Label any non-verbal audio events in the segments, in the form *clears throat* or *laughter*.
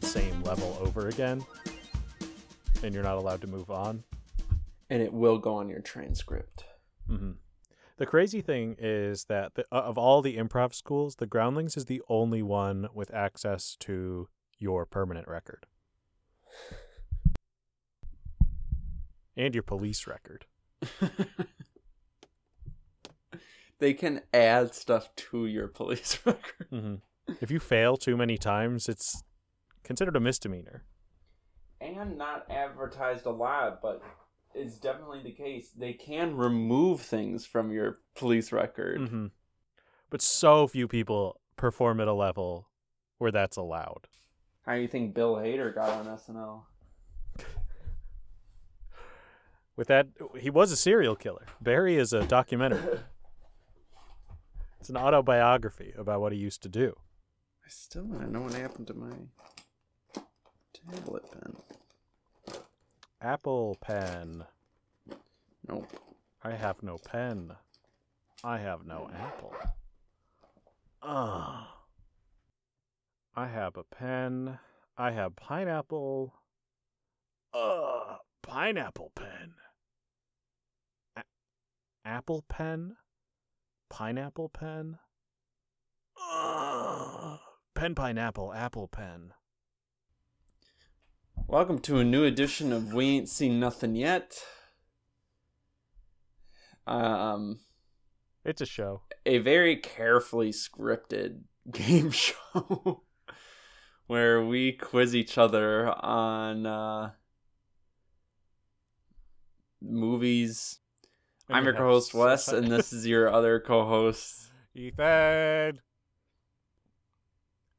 Same level over again, and you're not allowed to move on. And it will go on your transcript. hmm The crazy thing is that the, of all the improv schools, the Groundlings is the only one with access to your permanent record and your police record. *laughs* they can add stuff to your police *laughs* record. hmm If you fail too many times, it's considered a misdemeanor. And not advertised a lot, but it's definitely the case. They can remove things from your police record. hmm But so few people perform at a level where that's allowed. How do you think Bill Hader got on SNL? With that, he was a serial killer. Barry is a documentary. *laughs* It's an autobiography about what he used to do. I still want to know what happened to my tablet pen. Apple pen. Nope. I have no pen. I have no apple. Ugh. I have a pen. I have pineapple. Ugh. Pineapple pen. A- apple pen? Pineapple pen? Ugh. Pen pineapple apple pen. Welcome to a new edition of We Ain't Seen Nothing Yet. Um, It's a show. a very carefully scripted *laughs* game show where we quiz each other on uh, movies. I'm your co-host Wes, *laughs* and this is your other co-host. Ethan.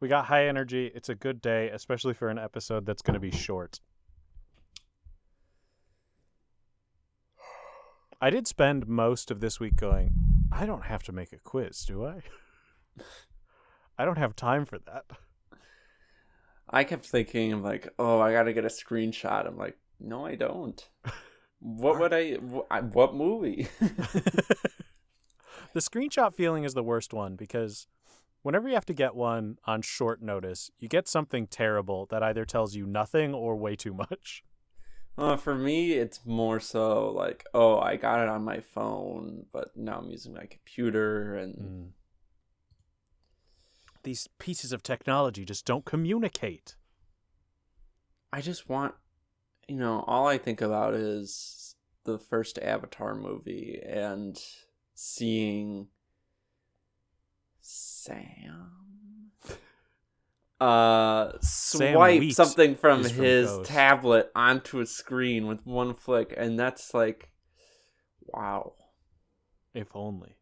We got high energy. It's a good day, especially for an episode that's going to be short. I did spend most of this week going, I don't have to make a quiz, do I? *laughs* I don't have time for that. I kept thinking, I'm like, oh, I gotta get a screenshot. I'm like, no, I don't. What would I? I- What movie? *laughs* *laughs* the screenshot feeling is the worst one because whenever you have to get one on short notice, you get something terrible that either tells you nothing or way too much. Uh, for me, it's more so like, oh, I got it on my phone, but now I'm using my computer, and These pieces of technology just don't communicate. I just want, you know, all I think about is the first Avatar movie and seeing Sam uh swipe something from is from his tablet onto a screen with one flick and that's like wow If only.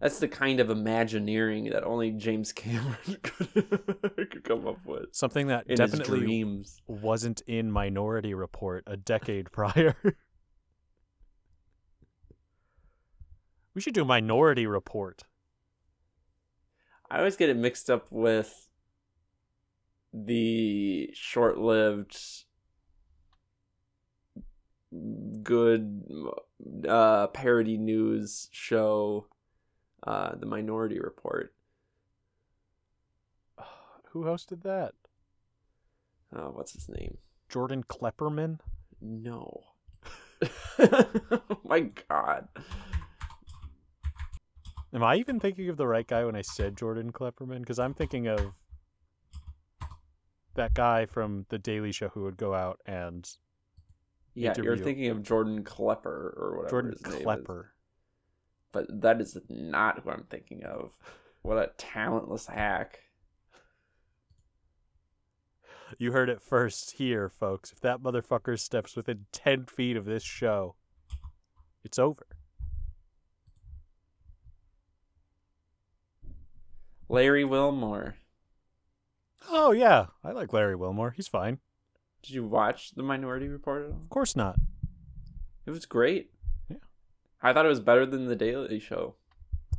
that's the kind of imagineering that only James Cameron *laughs* could, come up with Something that in definitely his wasn't in Minority Report a decade *laughs* prior. *laughs* we should do Minority Report. I always get it mixed up with the short-lived good uh parody news show uh the minority report Who hosted that? uh what's his name Jordan Klepperman? no *laughs* oh my god Am I even thinking of the right guy when I said Jordan Klepperman? Because I'm thinking of that guy from The Daily Show who would go out and yeah you're thinking of jordan klepper or whatever Jordan his name is. Klepper. but that is not who i'm thinking of what a talentless hack You heard it first here, folks. If that motherfucker steps within 10 feet of this show, it's over. Larry wilmore Oh, yeah. I like Larry Wilmore. He's fine. did you watch the minority report at all Of course not. It was great. Yeah. I thought it was better than the Daily Show.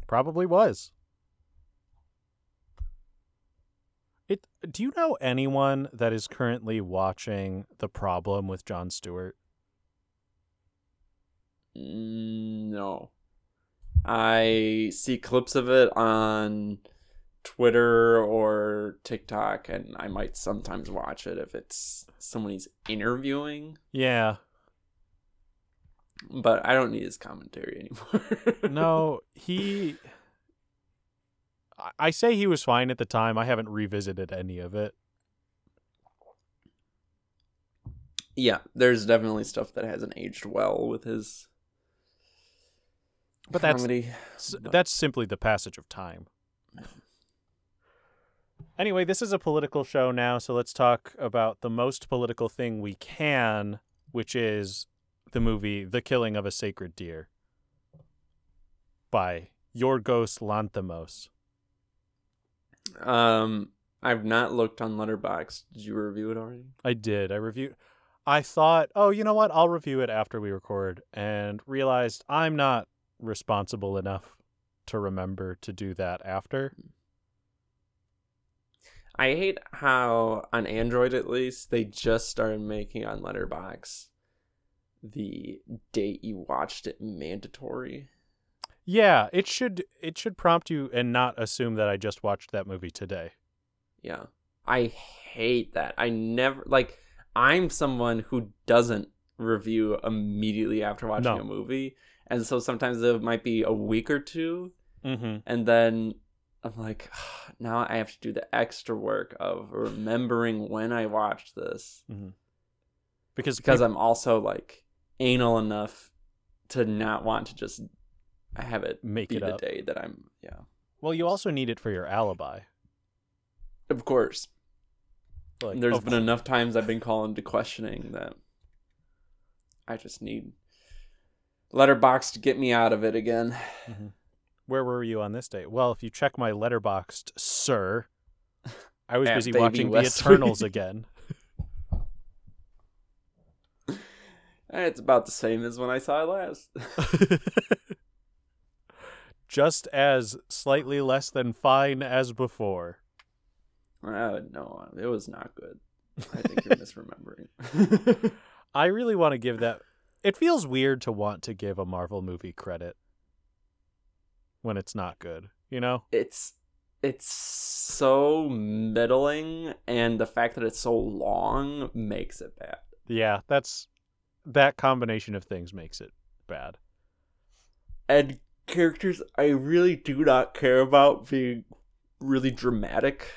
Probably was. It do you know anyone that is currently watching The Problem with Jon Stewart? Mm, No. I see clips of it on Twitter or TikTok, and I might sometimes watch it if it's someone he's interviewing. Yeah. But I don't need his commentary anymore. *laughs* No, he I- say he was fine at the time. I haven't revisited any of it. yeah, there's definitely stuff that hasn't aged well with his But that's comedy. S- But- That's simply the passage of time. Anyway, this is a political show now, so let's talk about the most political thing we can, which is the movie The Killing of a Sacred Deer by Yorgos Lanthimos. Um, I've not looked on Letterbox. Did you review it already? I did. I reviewed. I thought, oh, you know what? I'll review it after we record, and realized I'm not responsible enough to remember to do that after. I hate how on Android at least they just started making on Letterbox the date you watched it mandatory. Yeah, it should it should prompt you and not assume that I just watched that movie today. Yeah. I hate that. I never like I'm someone who doesn't review immediately after watching No. a movie. And so sometimes it might be a week or two Mm-hmm. and then I'm like *sighs* now I have to do the extra work of remembering when I watched this mm-hmm. Because because peop- I'm also like anal enough to not want to just have it Make be it the up. day that I'm yeah. well, you also need it for your alibi. Of course. Like, There's been enough times I've been called into questioning that I just need letterbox to get me out of it again. Mm-hmm. Where were you on this date? Well, if you check my Letterboxd, sir, I was busy watching. The Eternals *laughs* again. Eh, It's about the same as when I saw it last. *laughs* Just as slightly less than fine as before. uh, no, it was not good. I think you're *laughs* misremembering. I really want to give that. It feels weird to want to give a Marvel movie credit when it's not good, you know? it's it's so middling, and the fact that it's so long makes it bad. Yeah, that's that combination of things makes it bad. And characters I really do not care about being really dramatic.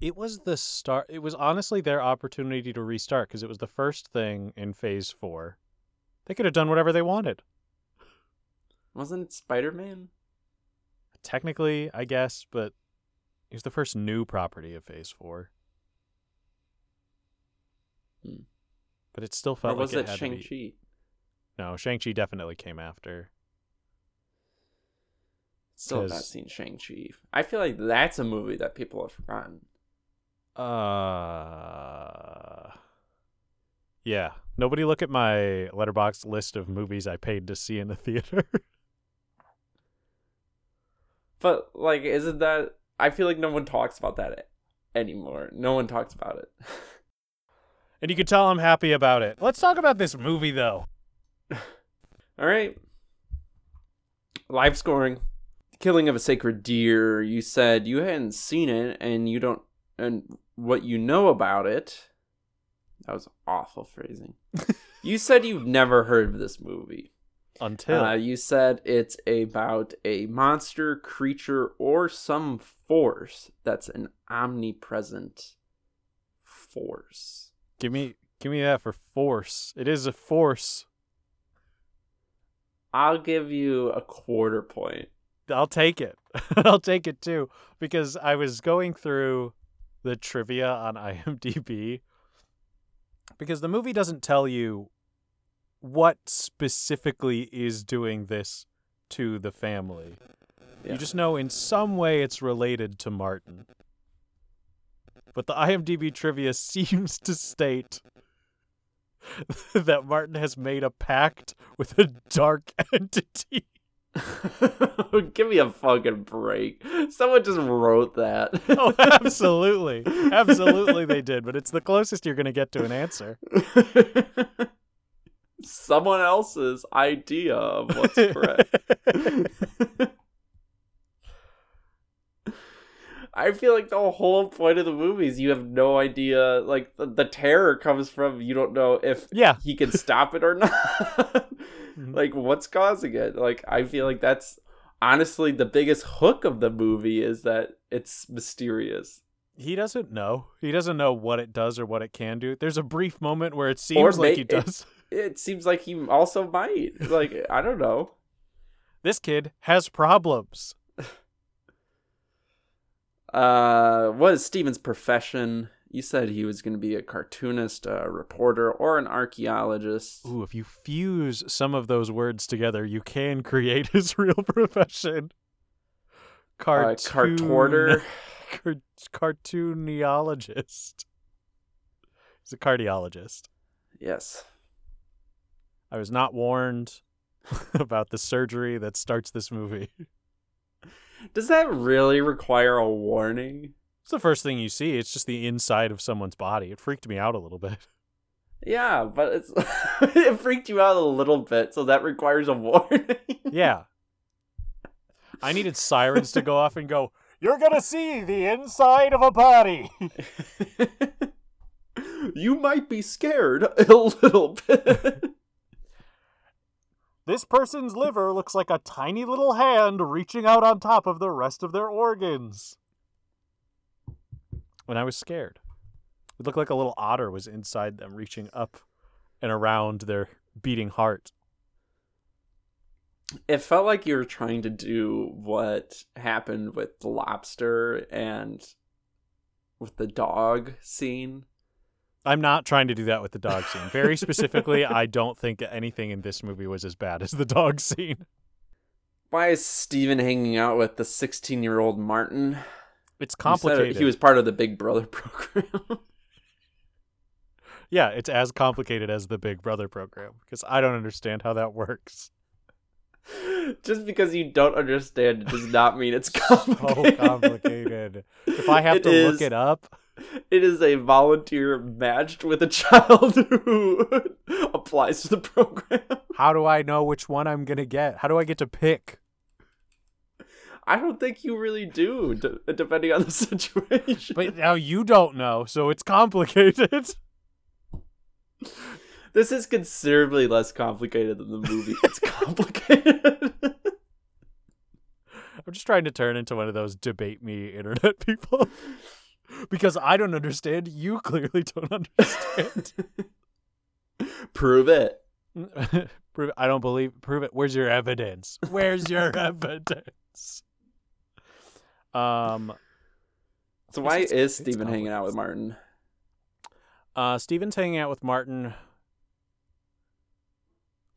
It was the start. It was honestly their opportunity to restart because it was the first thing in Phase Four. They could have done whatever they wanted. Wasn't it Spider Man? Technically, I guess, but it was the first new property of Phase Four. Hmm. But it still Or felt was like it it Shang Chi? No, Shang Chi definitely came after. Still have not seen Shang Chi. I feel like that's a movie that people have forgotten. Uh, yeah. Nobody look at my letterbox list of movies I paid to see in the *laughs* theater. But like, isn't that? I feel like no one talks about that anymore. No one talks about it. *laughs* and you can tell I'm happy about it. Let's talk about this movie, though. *laughs* All right. Live scoring. Killing of a Sacred Deer. You said you hadn't seen it and you don't and what you know about it. That was awful phrasing. *laughs* you said you've never heard of this movie. Until Uh, you said it's about a monster, creature, or some force that's an omnipresent force. give me give me that for force. It is a force. I'll give you a quarter point. I'll take it. *laughs* I'll take it too because I was going through the trivia on *laughs* IMDb because the movie doesn't tell you what specifically is doing this to the family. Yeah. You just know in some way it's related to Martin. But the IMDb trivia *laughs* seems to state *laughs* that Martin has made a pact with a dark *laughs* entity. Give me a fucking break. Someone just wrote that. oh, absolutely. Absolutely they did, but it's the closest you're going to get to an answer. Someone else's idea of what's correct. *laughs* I feel like the whole point of the movie is you have no idea. Like the, the terror comes from you don't know if yeah. he can stop it or not. Mhm. *laughs* like what's causing it? Like I feel like that's honestly the biggest hook of the movie is that it's mysterious. He doesn't know. He doesn't know what it does or what it can do. There's a brief moment where it seems like he does. It seems like he also might. Like I don't know. This kid has problems. *laughs* Uh, what is Steven's profession? You said he was going to be a cartoonist, a reporter, or an archaeologist. Ooh, if you fuse some of those words together, you can create *laughs* his real profession. Uh, Cartoon, cartorter. car- cartooniologist. He's a cardiologist. Yes. I was not warned *laughs* about the surgery that starts this movie. Does that really require a warning? It's the first thing you see. It's just the inside of someone's body. It freaked me out a little bit. Yeah, but it's *laughs* it freaked you out a little bit, so that requires a warning. *laughs* Yeah. I needed sirens to go off and go, You're gonna see the inside of a body. you might be scared a little bit. This person's liver looks like a tiny little hand reaching out on top of the rest of their organs. When I was scared, it looked like a little otter was inside them, reaching up and around their beating heart. it felt like you were trying to do what happened with the lobster and with the dog scene. I'm not trying to do that with the dog scene. Very specifically, I don't think anything in this movie was as bad as the dog scene. Why is Steven hanging out with the 16 year old Martin? It's complicated. He was part of the Big Brother *laughs* program. Yeah, it's as complicated as the Big Brother program because I don't understand how that works. Just because you don't understand does not mean it's *laughs* So complicated. complicated. If I have It to is- look it up, It is a volunteer matched with a *laughs* child who applies to the program. how do I know which one I'm going to get? How do I get to pick? I don't think you really do, d- depending on the *laughs* situation. But now you don't know, so it's complicated. *laughs* this is considerably less complicated than the movie. It's complicated. I'm just trying to turn into one of those debate me internet people. Because I don't understand, you *laughs* clearly don't understand. *laughs* Prove it. *laughs* prove it. I don't believe. Prove it. Where's your evidence? Where's your evidence? Um, So why it's- is Steven hanging out with. Martin? uh, Steven's hanging out with Martin.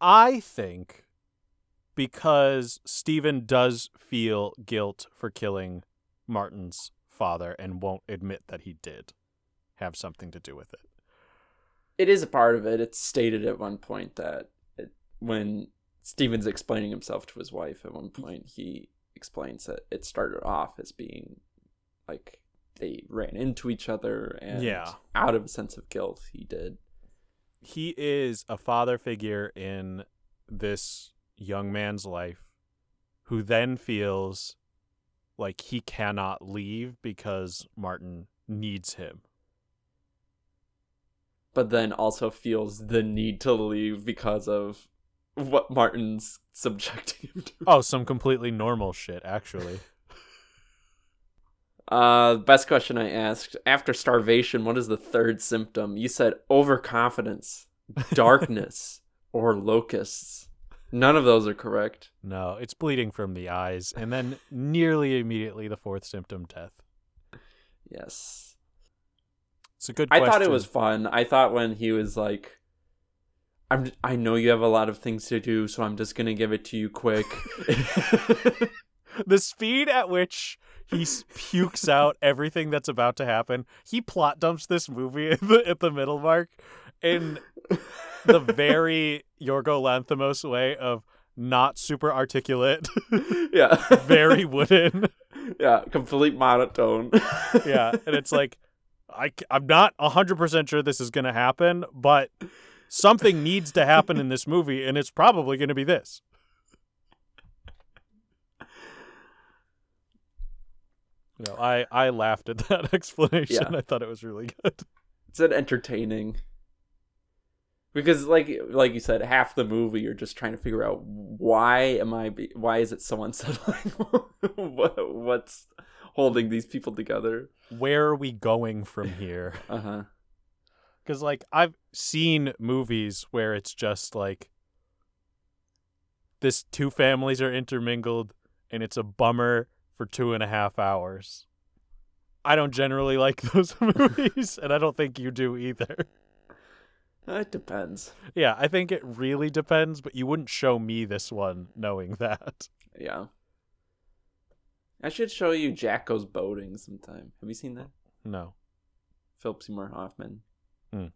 I think because Steven does feel guilt for killing Martin's father and won't admit that he did have something to do with it. It is a part of it. It's stated at one point that it, when Steven's explaining himself to his wife, at one point he explains that it started off as being like they ran into each other and Yeah. out of a sense of guilt he did. he is a father figure in this young man's life who then feels like he cannot leave because Martin needs him. But then also feels the need to leave because of what Martin's *laughs* subjecting him to. Oh, some completely normal shit, actually. *laughs* Uh, best question I asked after starvation. What is the third symptom? You said overconfidence, *laughs* darkness, or locusts. None of those are correct. No, it's bleeding from the eyes, and then *laughs* nearly immediately the fourth symptom, death. Yes, It's a good. I thought it was fun. I thought when he was like, "I'm," I know you have a lot of things to do, so I'm just gonna give it to you quick. *laughs* the speed at which he pukes out everything that's about to happen. He plot dumps this movie *laughs* at the, at the middle mark in the very Yorgo Lanthimos way of not super articulate, *laughs* yeah. very wooden. yeah, complete monotone. yeah, and it's like I I'm not 100% sure this is going to happen, but something needs to happen in this movie and it's probably going to be this. You know, I I laughed at that *laughs* explanation. Yeah. I thought it was really good. it's an entertaining because like like you said half the movie you're just trying to figure out why am i be, why is it so unsettling *laughs* what, what's holding these people together Where are we going from here? *laughs* uh-huh Because like I've seen movies where it's just like this two families are intermingled and it's a bummer for two and a half hours. I don't generally like *laughs* those movies, and I don't think you do either. It depends Yeah, I think it really depends, but you wouldn't show me this one knowing that. yeah i should show you jack goes boating sometime have you seen that No. philip seymour hoffman Hmm.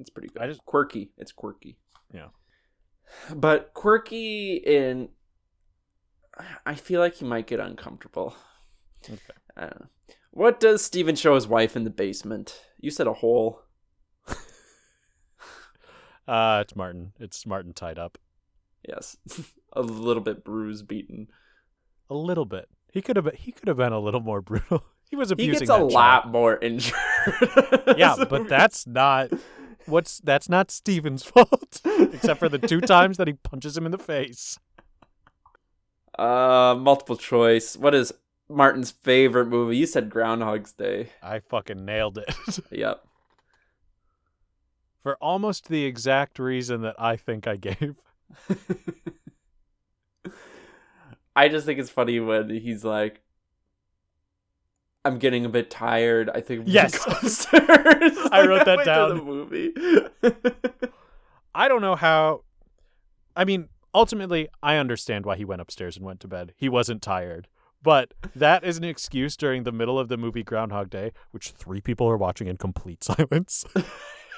it's pretty good I just- quirky it's quirky Yeah. but quirky in i feel like he might get uncomfortable Okay. I don't know. What does Steven show his wife in the basement? You said a hole. Uh, it's Martin. It's Martin tied up. Yes. *laughs* a little bit bruised, beaten. A little bit. He could have been, he could have been a little more brutal. *laughs* He was abusing. He gets a lot child. more injured. Yeah, but *laughs* that's not what's that's not Steven's fault. Except for the two times that he punches him in the face. uh multiple choice. What is Martin's favorite movie? You said Groundhog's Day. I fucking nailed it. Yep. For almost the exact reason that I think I gave. *laughs* I just think it's funny when he's like I'm getting a bit tired. I think Yes. upstairs. *laughs* I wrote that down. The movie. I don't know how. I mean, ultimately, I understand why he went upstairs and went to bed. He wasn't tired. But that is an excuse during the middle of the movie Groundhog Day, which three people are watching in complete *laughs* silence,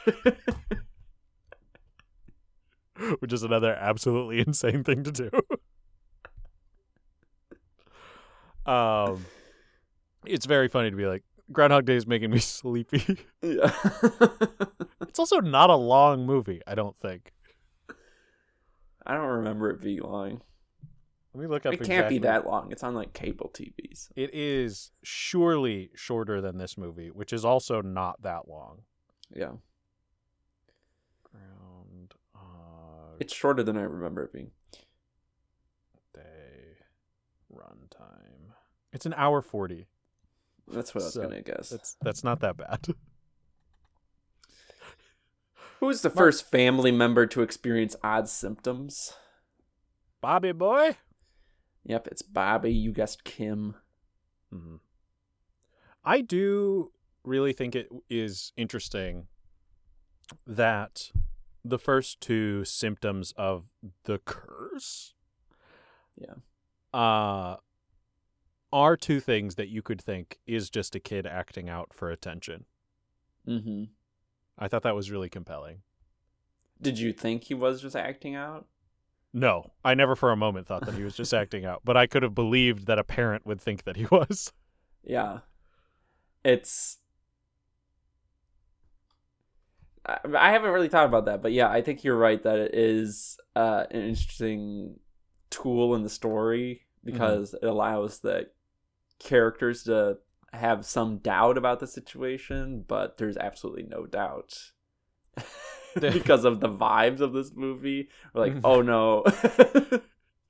*laughs* which is another absolutely *laughs* insane thing to do. *laughs* um, it's very funny to be like, Groundhog Day is making me sleepy. yeah. it's also not a long movie, I don't think. I don't remember it being long. Let me look up. It can't be that long. It's on like cable TVs. It is surely shorter than this movie, which is also not that long. Yeah. Ground It's shorter than I remember it being. Day runtime. It's an hour forty. That's what I was gonna guess. That's that's not that bad. *laughs* Who's the first family member to experience odd symptoms? Bobby boy. Yep, it's Bobby. You guessed Kim. Mhm. I do really think it is interesting that the first two symptoms of the curse Yeah. uh are two things that you could think is just a kid acting out for attention. Mm-hmm. I thought that was really compelling. Did you think he was just acting out? No, I never for a moment thought that he was just *laughs* acting out, but I could have believed that a parent would think that he was. Yeah. It's. I, haven't really thought about that, but yeah, I think you're right that it is uh, an interesting tool in the story because it allows the characters to have some doubt about the situation, but there's absolutely no doubt. *laughs* *laughs* because of the vibes of this movie. We're like, Mhm. oh no.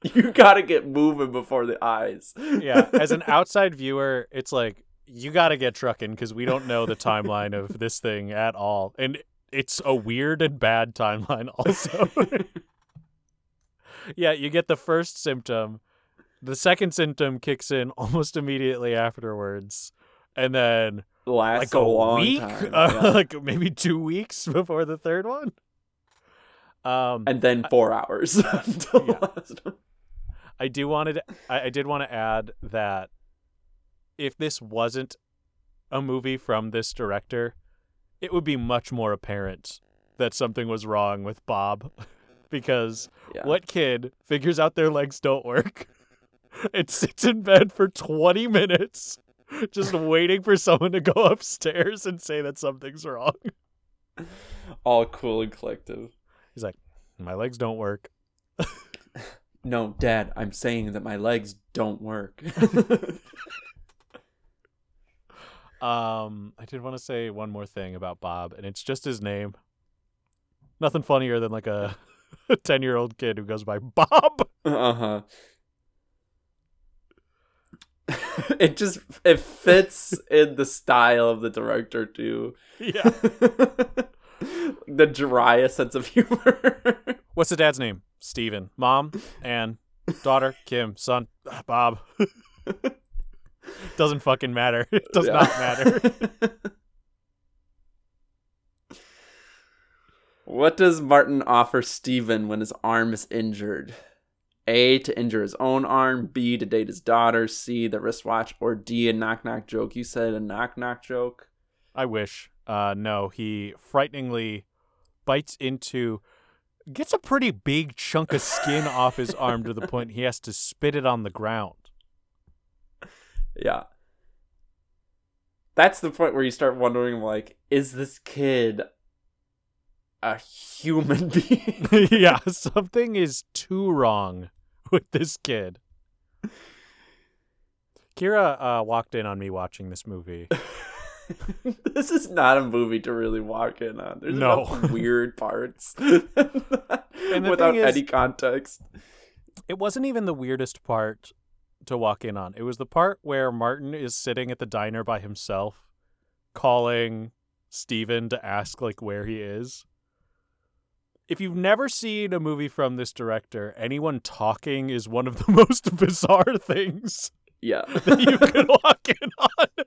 *laughs* you gotta get moving before the eyes. yeah, as an outside viewer, it's like you got to get trucking because we don't know the timeline of this thing at all, and it's a weird and bad timeline. Also, *laughs* yeah, you get the first symptom, the second symptom kicks in almost immediately afterwards, and then lasts like a a week, time. *laughs* uh, yeah. like maybe two weeks before the third one. Um, and then four hours *laughs* Yeah. last. I do wanted I, I did want to add that if this wasn't a movie from this director, it would be much more apparent that something was wrong with Bob *laughs* because Yeah. what kid figures out their legs don't work *laughs* and sits in bed for 20 minutes just *laughs* waiting for someone to go upstairs and say that something's wrong? All cool and collective. He's like, my legs don't work. No, Dad, I'm saying that my legs don't work. Um, I did want to say one more thing about Bob, and it's just his name. Nothing funnier than like a *laughs* 10 year old kid who goes by Bob. *laughs* uh huh. *laughs* it just it fits in the style of the director too. Yeah. the driest sense of humor. What's the dad's name? Steven. Mom, Ann. Daughter, Kim. Son, Bob. *laughs* Doesn't fucking matter. *laughs* It does not matter. *laughs* what does Martin offer Steven when his arm is injured? A to injure his own arm, B to date his daughter, C the wristwatch, or D a knock knock joke. You said a knock knock joke. I wish. Uh, no, he frighteningly bites into, gets a pretty big chunk of skin off his arm to the point he has to spit it on the ground. Yeah. That's the point where you start wondering like, is this kid a human *laughs* being? *laughs* yeah, something is too wrong *laughs* with this kid. Kira uh, walked in on me watching this movie. this is not a movie to really walk in on. There's No. weird parts without is- any context. It wasn't even the weirdest part to walk in on. It was the part where Martin is sitting at the diner by himself, calling Steven to ask like where he is. If you've never seen a movie from this director, anyone talking is one of the *laughs* most bizarre things Yeah. *laughs* that you could walk in on.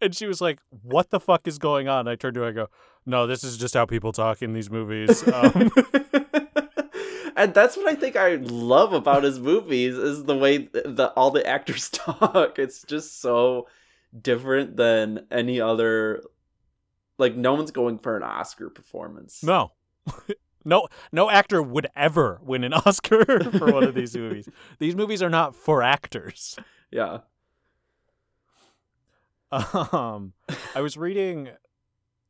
And she was like, "What the fuck is going on?" I turned to her and I go, "No, this is just how people talk in these movies." *laughs* Um, and that's what I think I love about his movies is the way th- the all the actors *laughs* talk. It's just so different than any other. Like no one's going for an Oscar performance. No. *laughs* no no actor would ever win an *laughs* Oscar for one of these movies. These movies are not for actors. Yeah. Um I was reading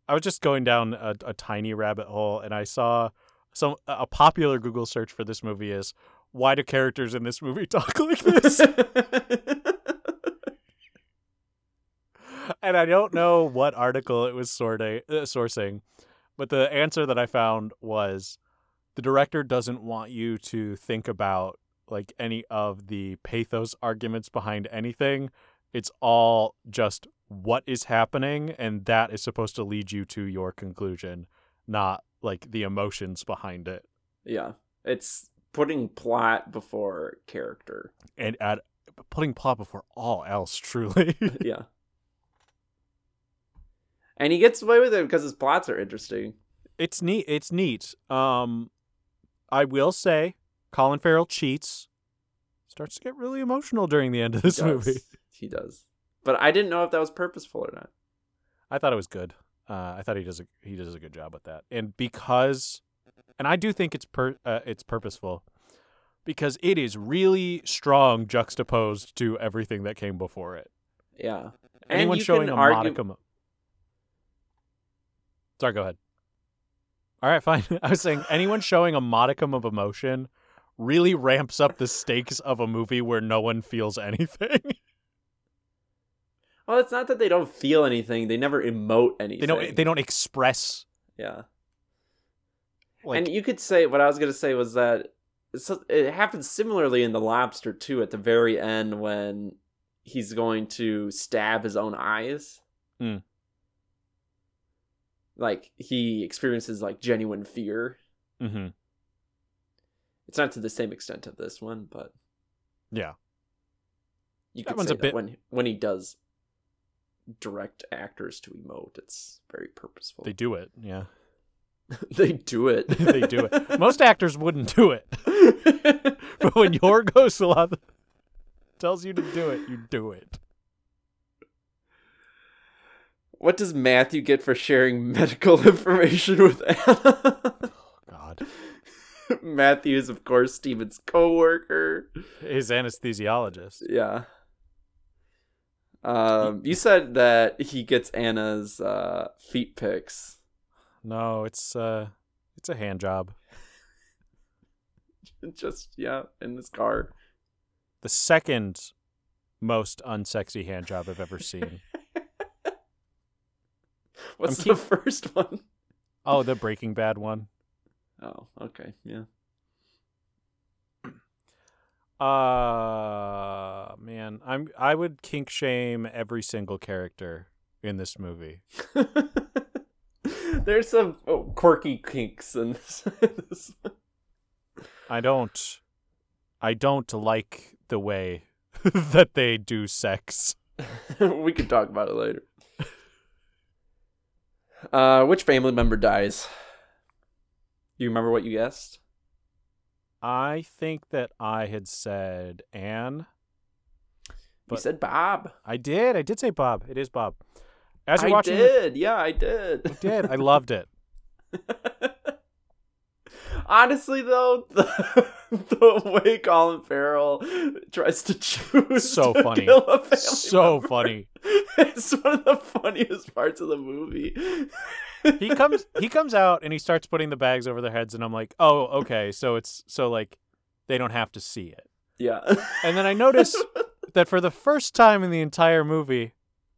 I was just going down a, a tiny rabbit hole and I saw some a popular Google search for this movie is why do characters in this movie *laughs* talk like this? and I don't know what article it was sorting, uh, sourcing, but the answer that I found was the director doesn't want you to think about like any of the pathos arguments behind anything. It's all just what is happening, and that is supposed to lead you to your conclusion, not like the emotions behind it. yeah. It's putting plot before character. And at putting plot before all else, *laughs* truly. *laughs* Yeah. And he gets away with it because his plots are interesting. it's neat. It's neat. Um, I will say, Colin Farrell cheats. Starts to get really emotional during the end of this He movie. He does. But I didn't know if that was purposeful or not. I thought it was good. Uh, I thought he does a he does a good job with that, and because, and I do think it's per uh, it's purposeful, because it is really strong juxtaposed to everything that came before it. Yeah. Anyone showing a argue- modicum. Of... Sorry, go ahead. All right, *laughs* fine. I was saying anyone showing a modicum of emotion really ramps up the stakes of a movie where no one feels anything. *laughs* Well, it's not that they don't feel anything; they never emote anything. they don't they don't express Yeah. like and you could say what I was gonna say was that it happens similarly in the lobster too. At the very end, when he's going to stab his own eyes, Mm. like he experiences like genuine fear. Mhm. It's not to the same extent of this one, but yeah. you That could one's say a bit- when when he does direct actors to emote, it's very purposeful. They do it. Yeah. *laughs* they do it. *laughs* they do it. Most actors wouldn't do it. *laughs* But when Yorgos tells you to do it, you do it. What does Matthew get for sharing medical information with Anna? Oh, God. Matthew is, of course, Steven's coworker. His anesthesiologist. Yeah. Um, you said that he gets Anna's uh, feet pics. No, it's uh it's a hand job. *laughs* Just yeah, in this car. The second most unsexy hand job I've ever seen. *laughs* What's I'm the first one? Oh, the Breaking Bad one. Oh, okay, yeah. Uh man, I'm I would kink shame every single character in this movie. *laughs* There's some oh, quirky kinks in this. *laughs* this. I don't I don't like the way *laughs* that they do sex. we can talk about it later. Uh, which family member dies? You remember what you guessed? I think that I had said Anne. you said Bob. I did. I did say Bob. It is Bob. As I watching did. Yeah, I did. I did. I loved it. *laughs* Honestly, though, *laughs* the, the way Colin Farrell tries to choose So to funny. kill a family So funny. *laughs* It's one of the funniest parts of the movie. *laughs* He comes he comes out and he starts putting the bags over their heads and I'm like, "Oh, okay. So it's so like they don't have to see it." yeah. And then I notice that for the first time in the entire movie,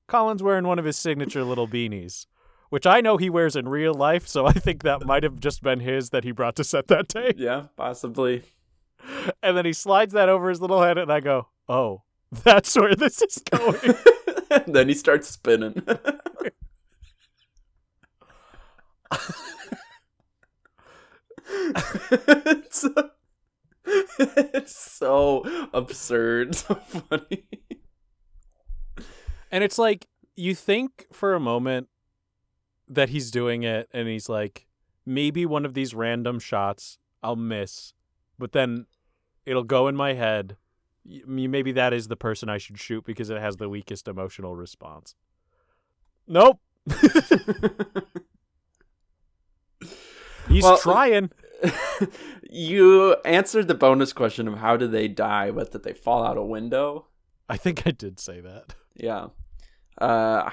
Colin's wearing one of his signature little beanies, which I know he wears in real life, so I think that might have just been his that he brought to set that day. yeah, possibly. And then he slides that over his little head and I go, "Oh, that's where this is going." *laughs* then he starts spinning. it's, so, it's so absurd, so funny. And it's like you think for a moment that he's doing it and he's like maybe one of these random shots I'll miss, but then it'll go in my head. Maybe that is the person I should shoot because it has the weakest emotional response. Nope. *laughs* He's Well, trying. *laughs* you answered the bonus question of how did they die, but that they fall out a window. I think I did say that. Yeah. Uh,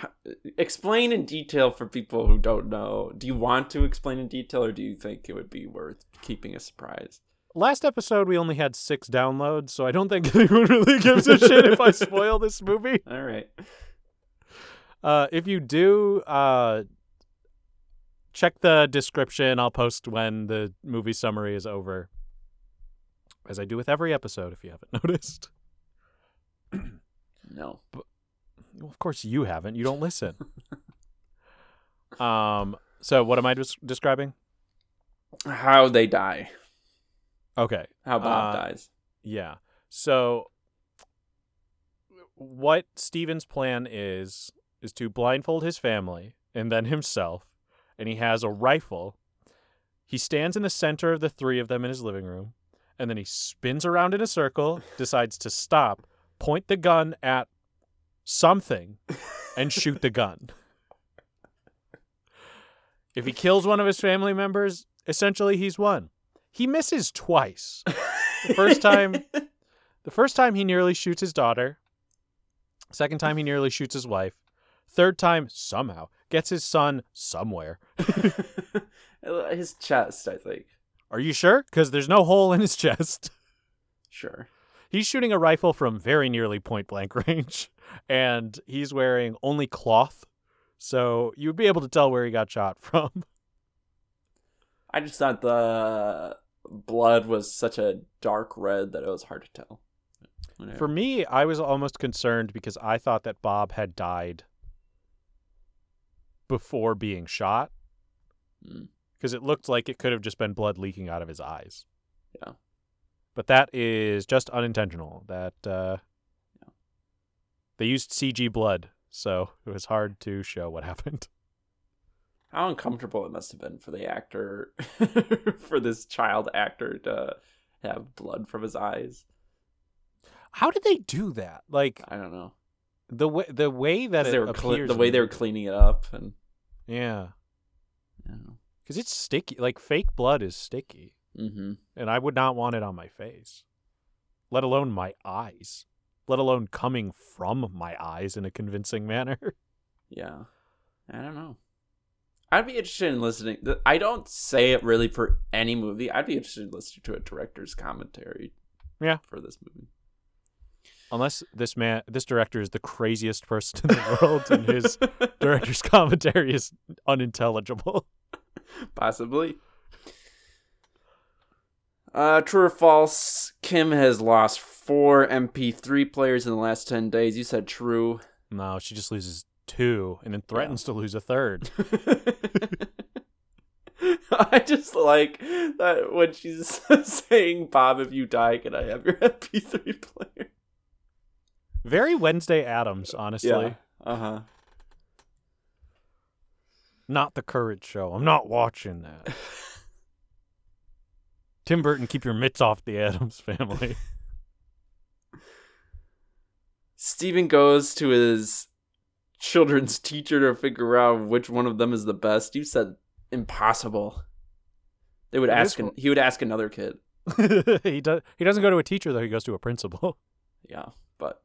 explain in detail for people who don't know. Do you want to explain in detail, or do you think it would be worth keeping a surprise? Last episode we only had six downloads, so I don't think *laughs* anyone really gives a *laughs* shit if I spoil this movie. All right. Uh, if you do, uh, check the description. I'll post when the movie summary is over, as I do with every episode. If you haven't *laughs* noticed, *clears throat* No. Well, of course you haven't. You don't listen. *laughs* um. So what am I des- describing? How they die. Okay. How Bob Uh, dies. Yeah. So what Steven's plan is is to blindfold his family and then himself, and he has a rifle. He stands in the center of the three of them in his living room, and then he spins around in a circle, decides to stop, point the gun at something, and shoot the gun. If he kills one of his family members, essentially he's won. He misses twice. The first time- The first time he nearly shoots his daughter. Second time he nearly shoots his wife. Third time somehow gets his son somewhere. *laughs* His chest, I think. Are you sure? Because there's no hole in his chest. Sure. He's shooting a rifle from very nearly point blank *laughs* range, and he's wearing only cloth, so you would be able to tell where he got shot *laughs* from. I just thought the blood was such a dark red that it was hard to tell. Whatever. For me, I was almost concerned because I thought that Bob had died before being shot. Mm. Because it looked like it could have just been blood leaking out of his eyes. Yeah. But that is just unintentional. That uh, they used CG blood, so it was hard to show what *laughs* happened. How uncomfortable it must have been for the actor, *laughs* for this child actor to have blood from his eyes. How did they do that? Like I don't know. the way the way that they were cle- the way they were cleaning it up, and Yeah, because it's sticky. Like fake blood is sticky. Mm-hmm. and I would not want it on my face, let alone my eyes, let alone coming from my eyes in a convincing *laughs* manner. Yeah. I don't know. I'd be interested in listening. I don't say it really for any movie. I'd be interested in listening to a director's commentary. Yeah. For this movie. Unless this man, this director is the craziest person in the *laughs* world, and his *laughs* director's commentary is unintelligible. Possibly. Uh, true or false? Kim has lost four MP3 players in the last 10 days. You said true. No, she just loses two, and then threatens to lose a third. *laughs* *laughs* I just like that when she's *laughs* saying, Bob, if you die, can I have your MP3 player? Very Wednesday Addams, honestly. Uh huh. Not the Courage Show. I'm not watching that. Tim Burton, keep your mitts off the Addams family. *laughs* Steven goes to his children's teacher to figure out which one of them is the best. You said impossible. They would ask an, he would ask another kid. *laughs* he does. He doesn't go to a teacher though. He goes to a principal. Yeah, but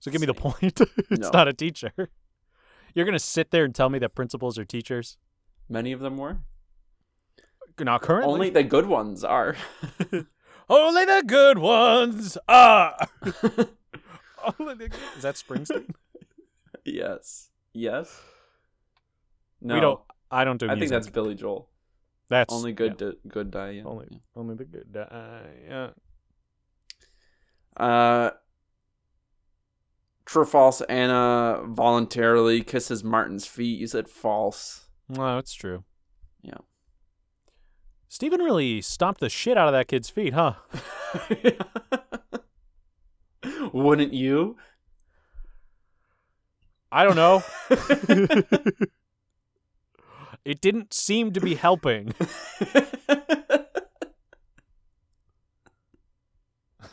So give me the point. *laughs* it's No. not a teacher. You're gonna sit there and tell me that principals are teachers? many of them were. Not currently. Only the good ones are. *laughs* Only the good ones are. *laughs* Only the good... Is that Springsteen? *laughs* yes. Yes. No. We don't. I don't do I music. think that's Billy Joel. that's Only good yeah, di- good die. Yeah. only only the good. Uh, yeah. Uh, true or false? Anna voluntarily kisses Martin's feet. You said false. No, it's true. Steven really stomped the shit out of that kid's feet, huh? *laughs* Wouldn't you? I don't know. *laughs* it didn't seem to be helping.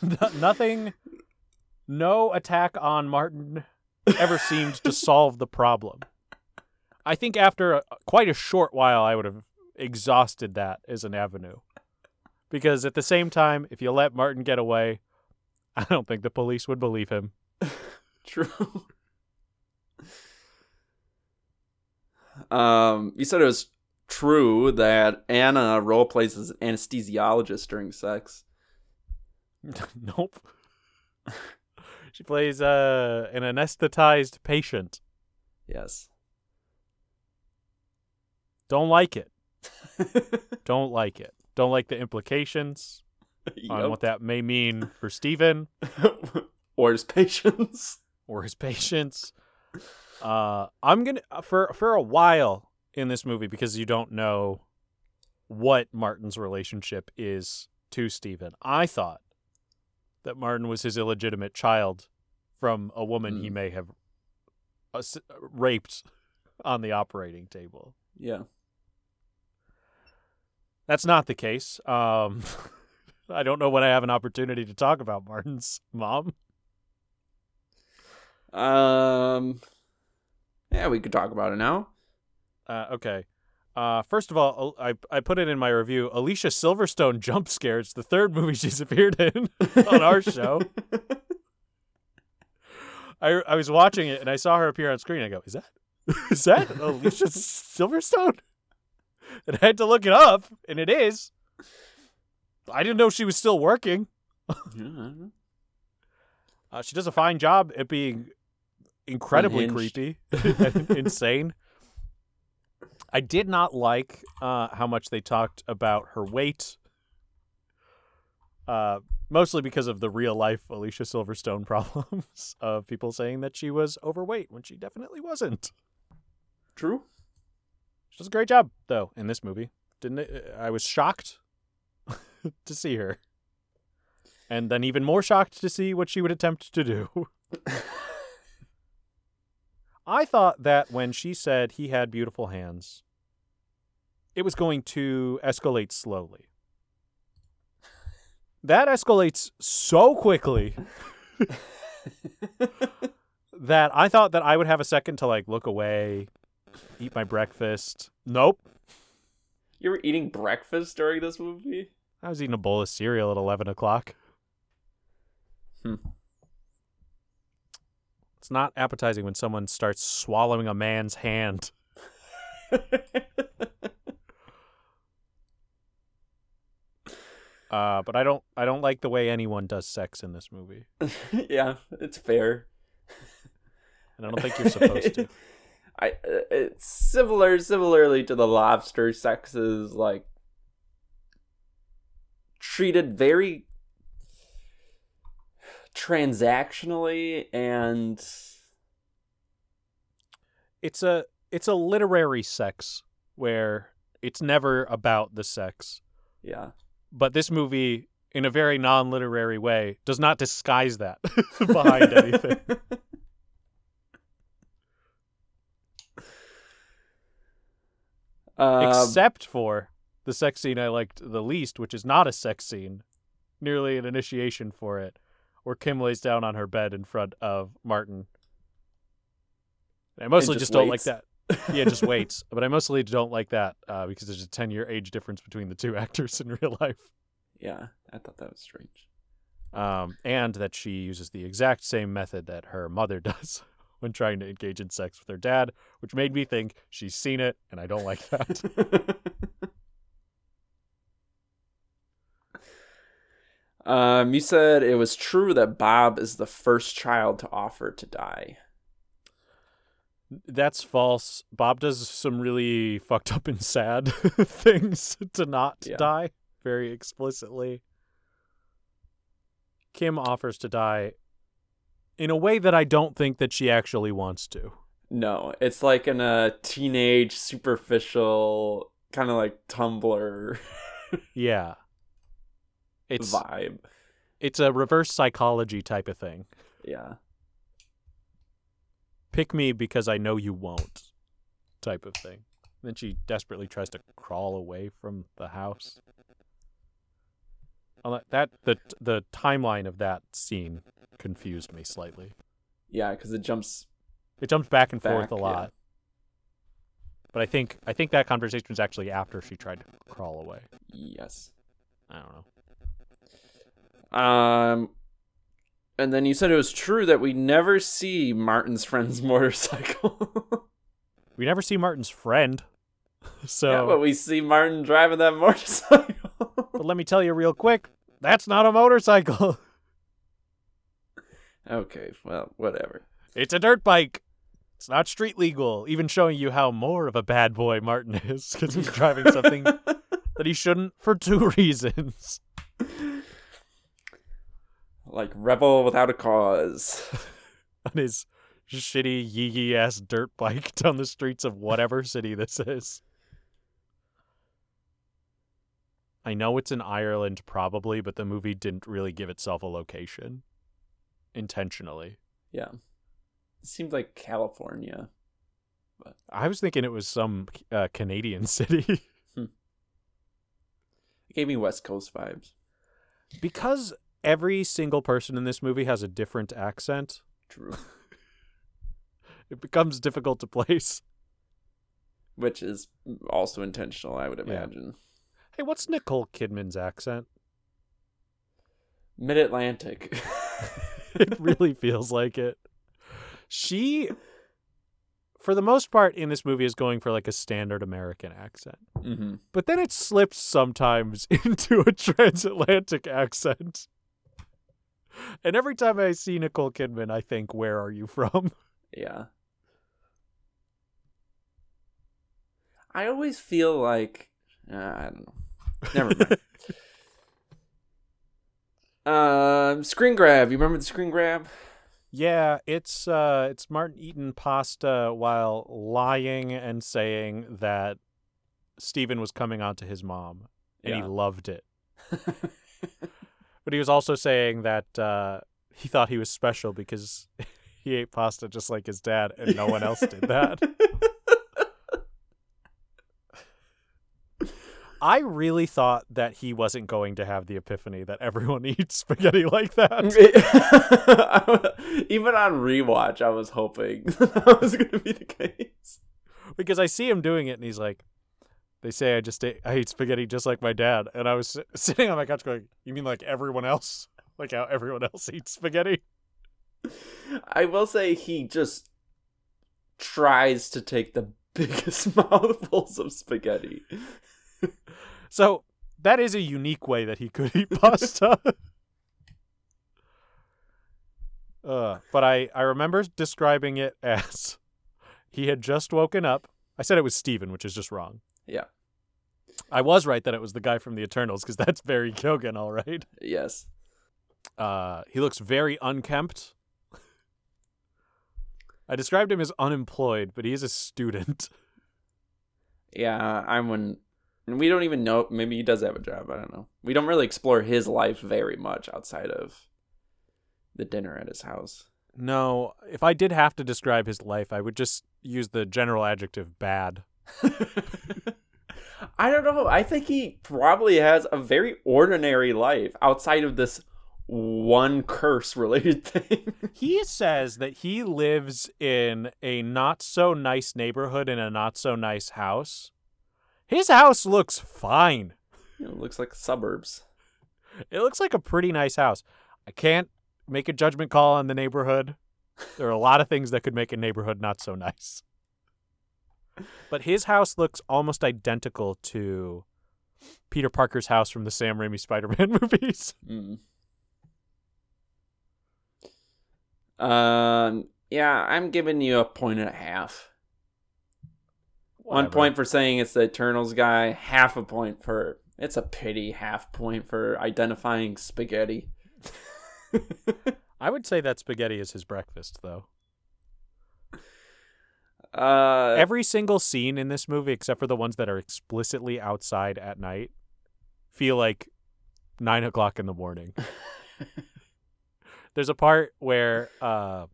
*laughs* Nothing, no attack on Martin ever seemed to solve the problem. I think after a, quite a short while, I would have exhausted that as an avenue. Because at the same time, if you let Martin get away, I don't think the police would believe him. *laughs* True. Um, you said it was true that Anna role plays as an anesthesiologist during sex. *laughs* nope. *laughs* she plays uh, an anesthetized patient. Yes. Don't like it. *laughs* Don't like it. Don't like the implications *laughs* on what that may mean for Steven *laughs* or his patients. or his patients. Uh, I'm gonna for for a while in this movie because you don't know what Martin's relationship is to Steven. I thought that Martin was his illegitimate child from a woman he Mm. may have uh, raped on the operating table. Yeah. That's not the case. Um, *laughs* I don't know when I have an opportunity to talk about Martin's mom. Um. Yeah, we could talk about it now. Uh, okay. Uh, first of all, I I put it in my review. Alicia Silverstone jump scare. It's the third movie she's appeared in *laughs* on our show. I I was watching it and I saw her appear on screen. I go, is that is that *laughs* Alicia Silverstone? *laughs* And I had to look it up, and it is. I didn't know she was still working. Yeah, I don't know. Uh, she does a fine job at being incredibly Unhinged. creepy *laughs* and insane. I did not like uh, how much they talked about her weight. Uh, mostly because of the real life Alicia Silverstone *laughs* problems of people saying that she was overweight when she definitely wasn't. True. She does a great job though in this movie. Didn't it? Uh, I was shocked *laughs* to see her, and then even more shocked to see what she would attempt to do. *laughs* I thought that when she said he had beautiful hands, it was going to escalate slowly. That escalates so quickly *laughs* that I thought that I would have a second to like look away, eat my breakfast. Nope. You were eating breakfast during this movie? I was eating a bowl of cereal at 11 o'clock. Hmm. It's not appetizing when someone starts swallowing a man's hand. *laughs* Uh, but I don't I don't like the way anyone does sex in this movie. *laughs* yeah, it's fair. And I don't think you're supposed to. *laughs* I uh, it's similar similarly to the lobster sexes like treated very transactionally and It's a it's a literary sex where it's never about the sex. yeah. But this movie in a very non-literary way does not disguise that *laughs* behind anything. *laughs* Um, except for the sex scene I liked the least, which is not a sex scene, nearly an initiation for it, where Kim lays down on her bed in front of Martin. I mostly just just, don't like that. Yeah, just *laughs* waits. But I mostly don't like that uh, because there's a 10 year age difference between the two *laughs* actors in real life. yeah, I thought that was strange. Um, and that she uses the exact same method that her mother *laughs* does when trying to engage in sex with her dad, which made me think she's seen it, and I don't like *laughs* that. um, you said it was true that Bob is the first child to offer to die. That's false. Bob does some really fucked up and sad *laughs* things to not Yeah. die very explicitly. Kim offers to die in a way that I don't think that she actually wants to. No, it's like in a teenage, superficial, kind of like Tumblr *laughs* Yeah. It's vibe. it's a reverse psychology type of thing. Yeah. Pick me because I know you won't type of thing. Then she desperately tries to crawl away from the house. That the the timeline of that scene confused me slightly. Yeah, because it jumps. It jumps back and forth Back, a yeah. lot. But I think I think that conversation was actually after she tried to crawl away. Yes. I don't know. Um, and then you said it was true that we never see Martin's friend's *laughs* motorcycle. We never see Martin's friend. *laughs* So yeah, but we see Martin driving that *laughs* motorcycle. but let me tell you real quick, that's not a motorcycle. Okay, well, whatever. It's a dirt bike. It's not street legal, even showing you how more of a bad boy Martin is because he's driving something *laughs* that he shouldn't for two *laughs* reasons. like rebel without a cause. *laughs* On his shitty yee yee ass dirt bike down the streets of whatever city this is. I know it's in Ireland, probably, but the movie didn't really give itself a location intentionally. Yeah, it seemed like California. But I was thinking it was some uh, Canadian *laughs* city. It gave me West Coast vibes. because every single person in this movie has a different accent, True. *laughs* *laughs* it becomes difficult to place. Which is also intentional, I would Yeah. imagine. Hey, what's Nicole Kidman's accent? Mid Atlantic. *laughs* It really feels like it. She, for the most part in this movie, is going for like a standard American accent. hmm But then it slips sometimes *laughs* into a transatlantic accent. And every time I see Nicole Kidman, I think, where are you from? *laughs* Yeah. I always feel like uh, I don't know. Never mind. Um, screen grab. You remember the screen grab? Yeah, it's uh it's Martin eating pasta while lying and saying that Steven was coming on to his mom and he loved it. *laughs* But he was also saying that uh he thought he was special because *laughs* he ate pasta just like his dad and no one else did that. *laughs* I really thought that he wasn't going to have the epiphany that everyone *laughs* eats spaghetti like that. *laughs* Even on rewatch, I was hoping *laughs* that was going to be the case. because I see him doing it and he's like, They say I just ate, I eat spaghetti just like my dad, and I was sitting on my couch going, "You mean like everyone else? Like how everyone else eats spaghetti?" I will say he just tries to take the biggest mouthfuls of spaghetti. *laughs* So that is a unique way that he could eat *laughs* pasta. uh, but I I remember describing it as he had just woken up. I said it was Steven, which is just wrong. Yeah. I was right that it was the guy from the Eternals because that's Barry Keoghan, all right. Yes. Uh, he looks very unkempt. I described him as unemployed, but he is a student. Yeah, I'm when and we don't even know maybe he does have a job, I don't know. We don't really explore his life very much outside of the dinner at his house. No, if I did have to describe his life, I would just use the general adjective bad. *laughs* I don't know. I think he probably has a very ordinary life outside of this one curse related *laughs* thing. He says that he lives in a not so nice neighborhood in a not so nice house. His house looks fine. it looks like suburbs. It looks like a pretty nice house. I can't make a judgment call on the neighborhood. There are a lot of things that could make a neighborhood not so nice. But his house looks almost identical to Peter Parker's house from the Sam Raimi Spider-Man *laughs* movies. Mm. Um. Yeah, I'm giving you a point and a half. One point for saying it's the Eternals guy. Half a point for it's a pity. Half point for identifying spaghetti. *laughs* I would say that spaghetti is his breakfast, though. Uh, Every single scene in this movie, except for the ones that are explicitly outside at night, feel like nine o'clock in the morning. *laughs* There's a part where, uh,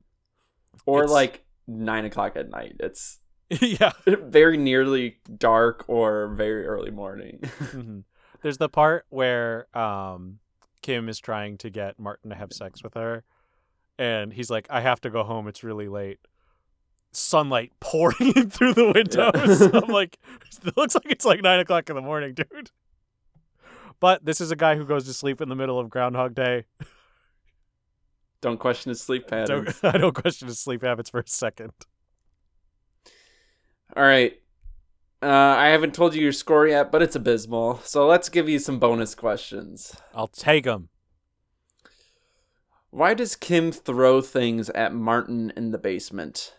or like nine o'clock at night. It's *laughs* yeah, very nearly dark or very early morning. *laughs* Mhm. There's the part where um, Kim is trying to get Martin to have sex with her, and he's like, "I have to go home. It's really late." Sunlight *laughs* pouring in through the windows. I'm like, it looks like it's like nine o'clock in the morning, dude. But this is a guy who goes to sleep in the middle of Groundhog Day. Don't question his sleep patterns. Don't, I don't question his sleep habits for a second. All right. Uh, I haven't told you your score yet, but it's abysmal. So let's give you some bonus questions. I'll take them. Why does Kim throw things at Martin in the basement?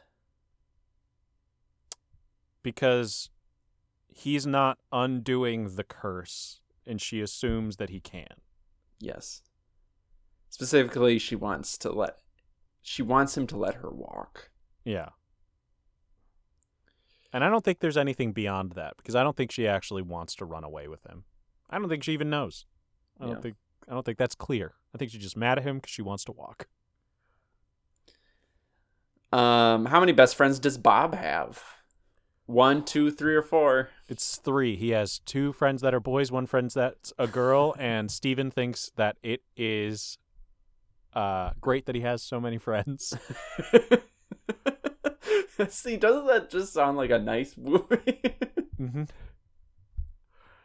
because he's not undoing the curse and she assumes that he can. Yes. Specifically, she wants to let she wants him to let her walk. Yeah. And I don't think there's anything beyond that because I don't think she actually wants to run away with him. I don't think she even knows. I don't Yeah. think I don't think that's clear. I think she's just mad at him because she wants to walk. Um, how many best friends does Bob have? One, two, three, or four? It's three. He has two friends that are boys, one friend that's a girl, *laughs* and Steven thinks that it is uh, great that he has so many friends. *laughs* *laughs* See, doesn't that just sound like a nice movie? *laughs* Mm-hmm.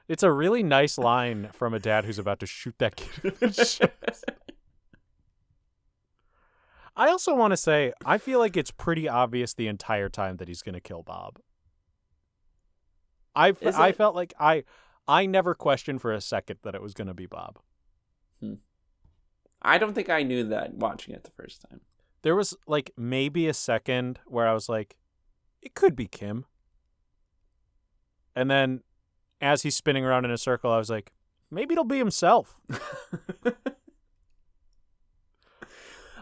It's a really nice line from a dad who's about to shoot that kid. in the. *laughs* I also want to say, I feel like it's pretty obvious the entire time that he's going to kill Bob. I, Is I it? felt like I I never questioned for a second that it was going to be Bob. I don't think I knew that watching it the first time. There was like maybe a second where I was like, it could be Kim. And then as he's spinning around in a circle, I was like, maybe it'll be himself. *laughs*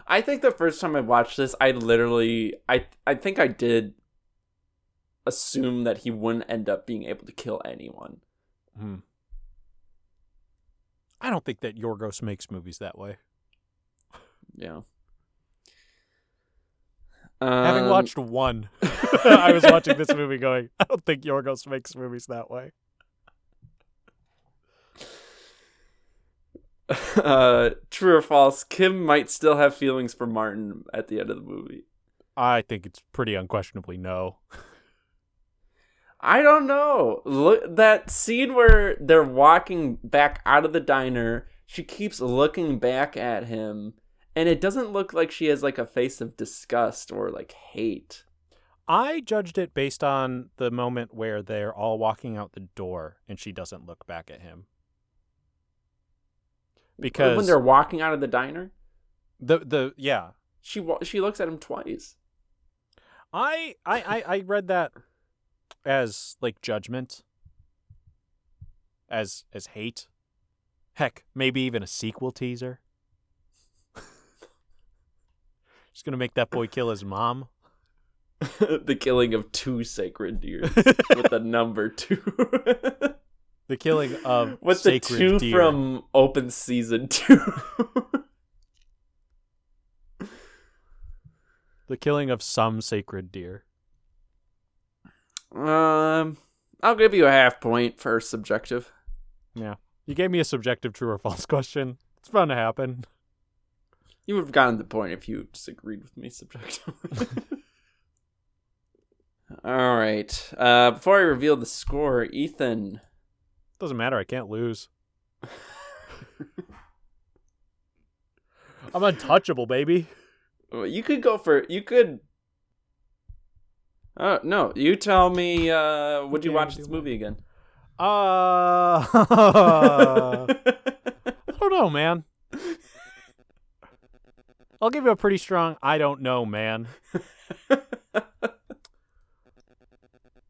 I think the first time I watched this, I literally, I, I think I did assume that he wouldn't end up being able to kill anyone. Hmm. I don't think that Yorgos makes movies that way. Yeah. Having Um, watched one, *laughs* *laughs* I was watching this movie going, I don't think Yorgos makes movies that way. *laughs* uh, true or false, Kim might still have feelings for Martin at the end of the movie. I think it's pretty unquestionably no. I don't know. Look that scene where they're walking back out of the diner. She keeps looking back at him, and it doesn't look like she has like a face of disgust or like hate. I judged it based on the moment where they're all walking out the door and she doesn't look back at him. Because when they're walking out of the diner, the the yeah, she wa- she looks at him twice. I I I, I read that as like judgment, as as hate. Heck, maybe even a sequel teaser. Just gonna make that boy kill his mom. *laughs* the killing of two sacred deer *laughs* with the number two. The killing of *laughs* with the two deer. from open season two. the killing of some sacred deer. um, I'll give you a half point for subjective. Yeah, you gave me a subjective true or false question. It's bound to happen. You would have gotten the point if you disagreed with me subjectively. *laughs* All right. Uh, before I reveal the score, Ethan. Doesn't matter. I can't lose. *laughs* I'm untouchable, baby. You could go for you could. Uh, no, you tell me. Uh, would you watch this movie again? Uh, *laughs* I don't know, man. I'll give you a pretty strong I don't know, man. *laughs*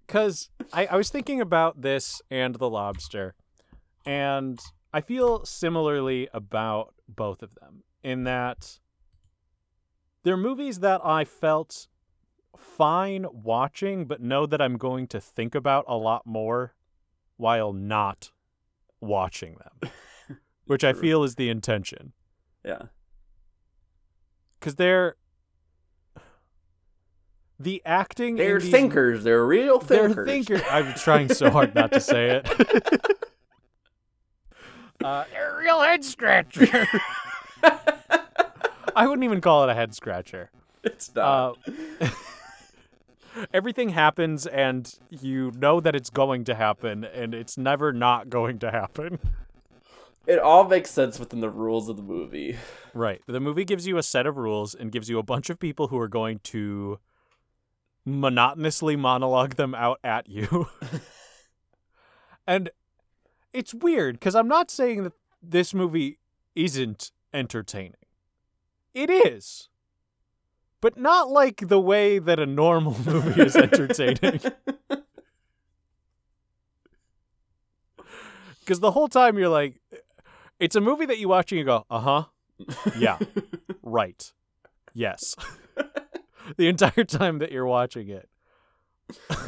Because I, I was thinking about this and The Lobster, and I feel similarly about both of them in that they're movies that I felt fine watching, but know that I'm going to think about a lot more while not watching them, *laughs* which I feel is the intention. yeah. Because they're. The acting. They're these thinkers. They're real They're thinkers. thinkers. I'm trying so hard not to say it. *laughs* uh, they're real head scratcher. *laughs* I wouldn't even call it a head scratcher. it's not. Uh, *laughs* everything happens, and you know that it's going to happen, and it's never not going to happen. It all makes sense within the rules of the movie. Right. The movie gives you a set of rules and gives you a bunch of people who are going to monotonously monologue them out at you. *laughs* and it's weird because I'm not saying that this movie isn't entertaining. It is. But not like the way that a normal *laughs* movie is entertaining. *laughs* Because the whole time you're like, it's a movie that you watch and you go, uh huh, yeah, *laughs* right, yes. *laughs* the entire time that you're watching it. *laughs*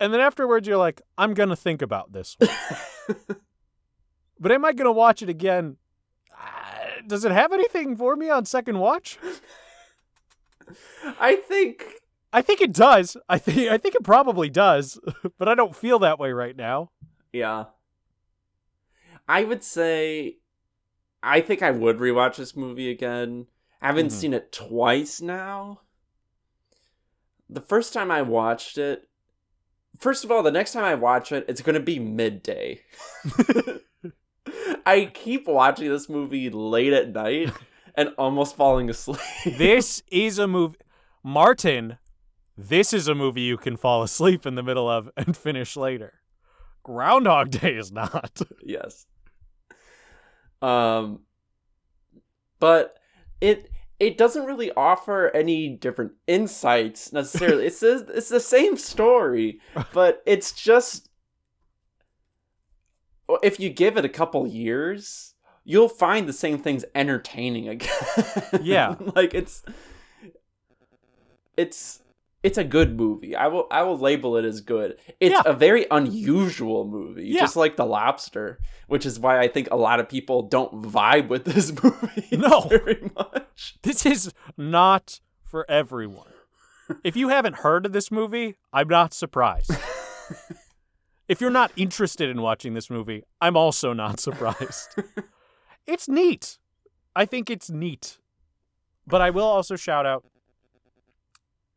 and then afterwards you're like, I'm going to think about this one. but am I going to watch it again? Uh, does it have anything for me on second watch? I think I think it does. I think I think it probably does, but I don't feel that way right now. Yeah. I would say I think I would rewatch this movie again. I haven't Mhm. seen it twice now. The first time I watched it, first of all, the next time I watch it, it's going to be midday. *laughs* I keep watching this movie late at night *laughs* and almost falling asleep. This *laughs* is a movie Martin, this is a movie you can fall asleep in the middle of and finish later. Groundhog Day is not. yes. Um but it it doesn't really offer any different insights necessarily. it's the, it's the same story, *laughs* but it's just if you give it a couple years, you'll find the same things entertaining again. Yeah. *laughs* like it's it's it's a good movie. I will I will label it as good. It's Yeah. a very unusual movie, Yeah. just like The Lobster, which is why I think a lot of people don't vibe with *laughs* this movie *laughs* No. very much. This is not for everyone. If you haven't heard of this movie, I'm not surprised. *laughs* if you're not interested in watching this movie, I'm also not surprised. it's neat. I think it's neat. But I will also shout out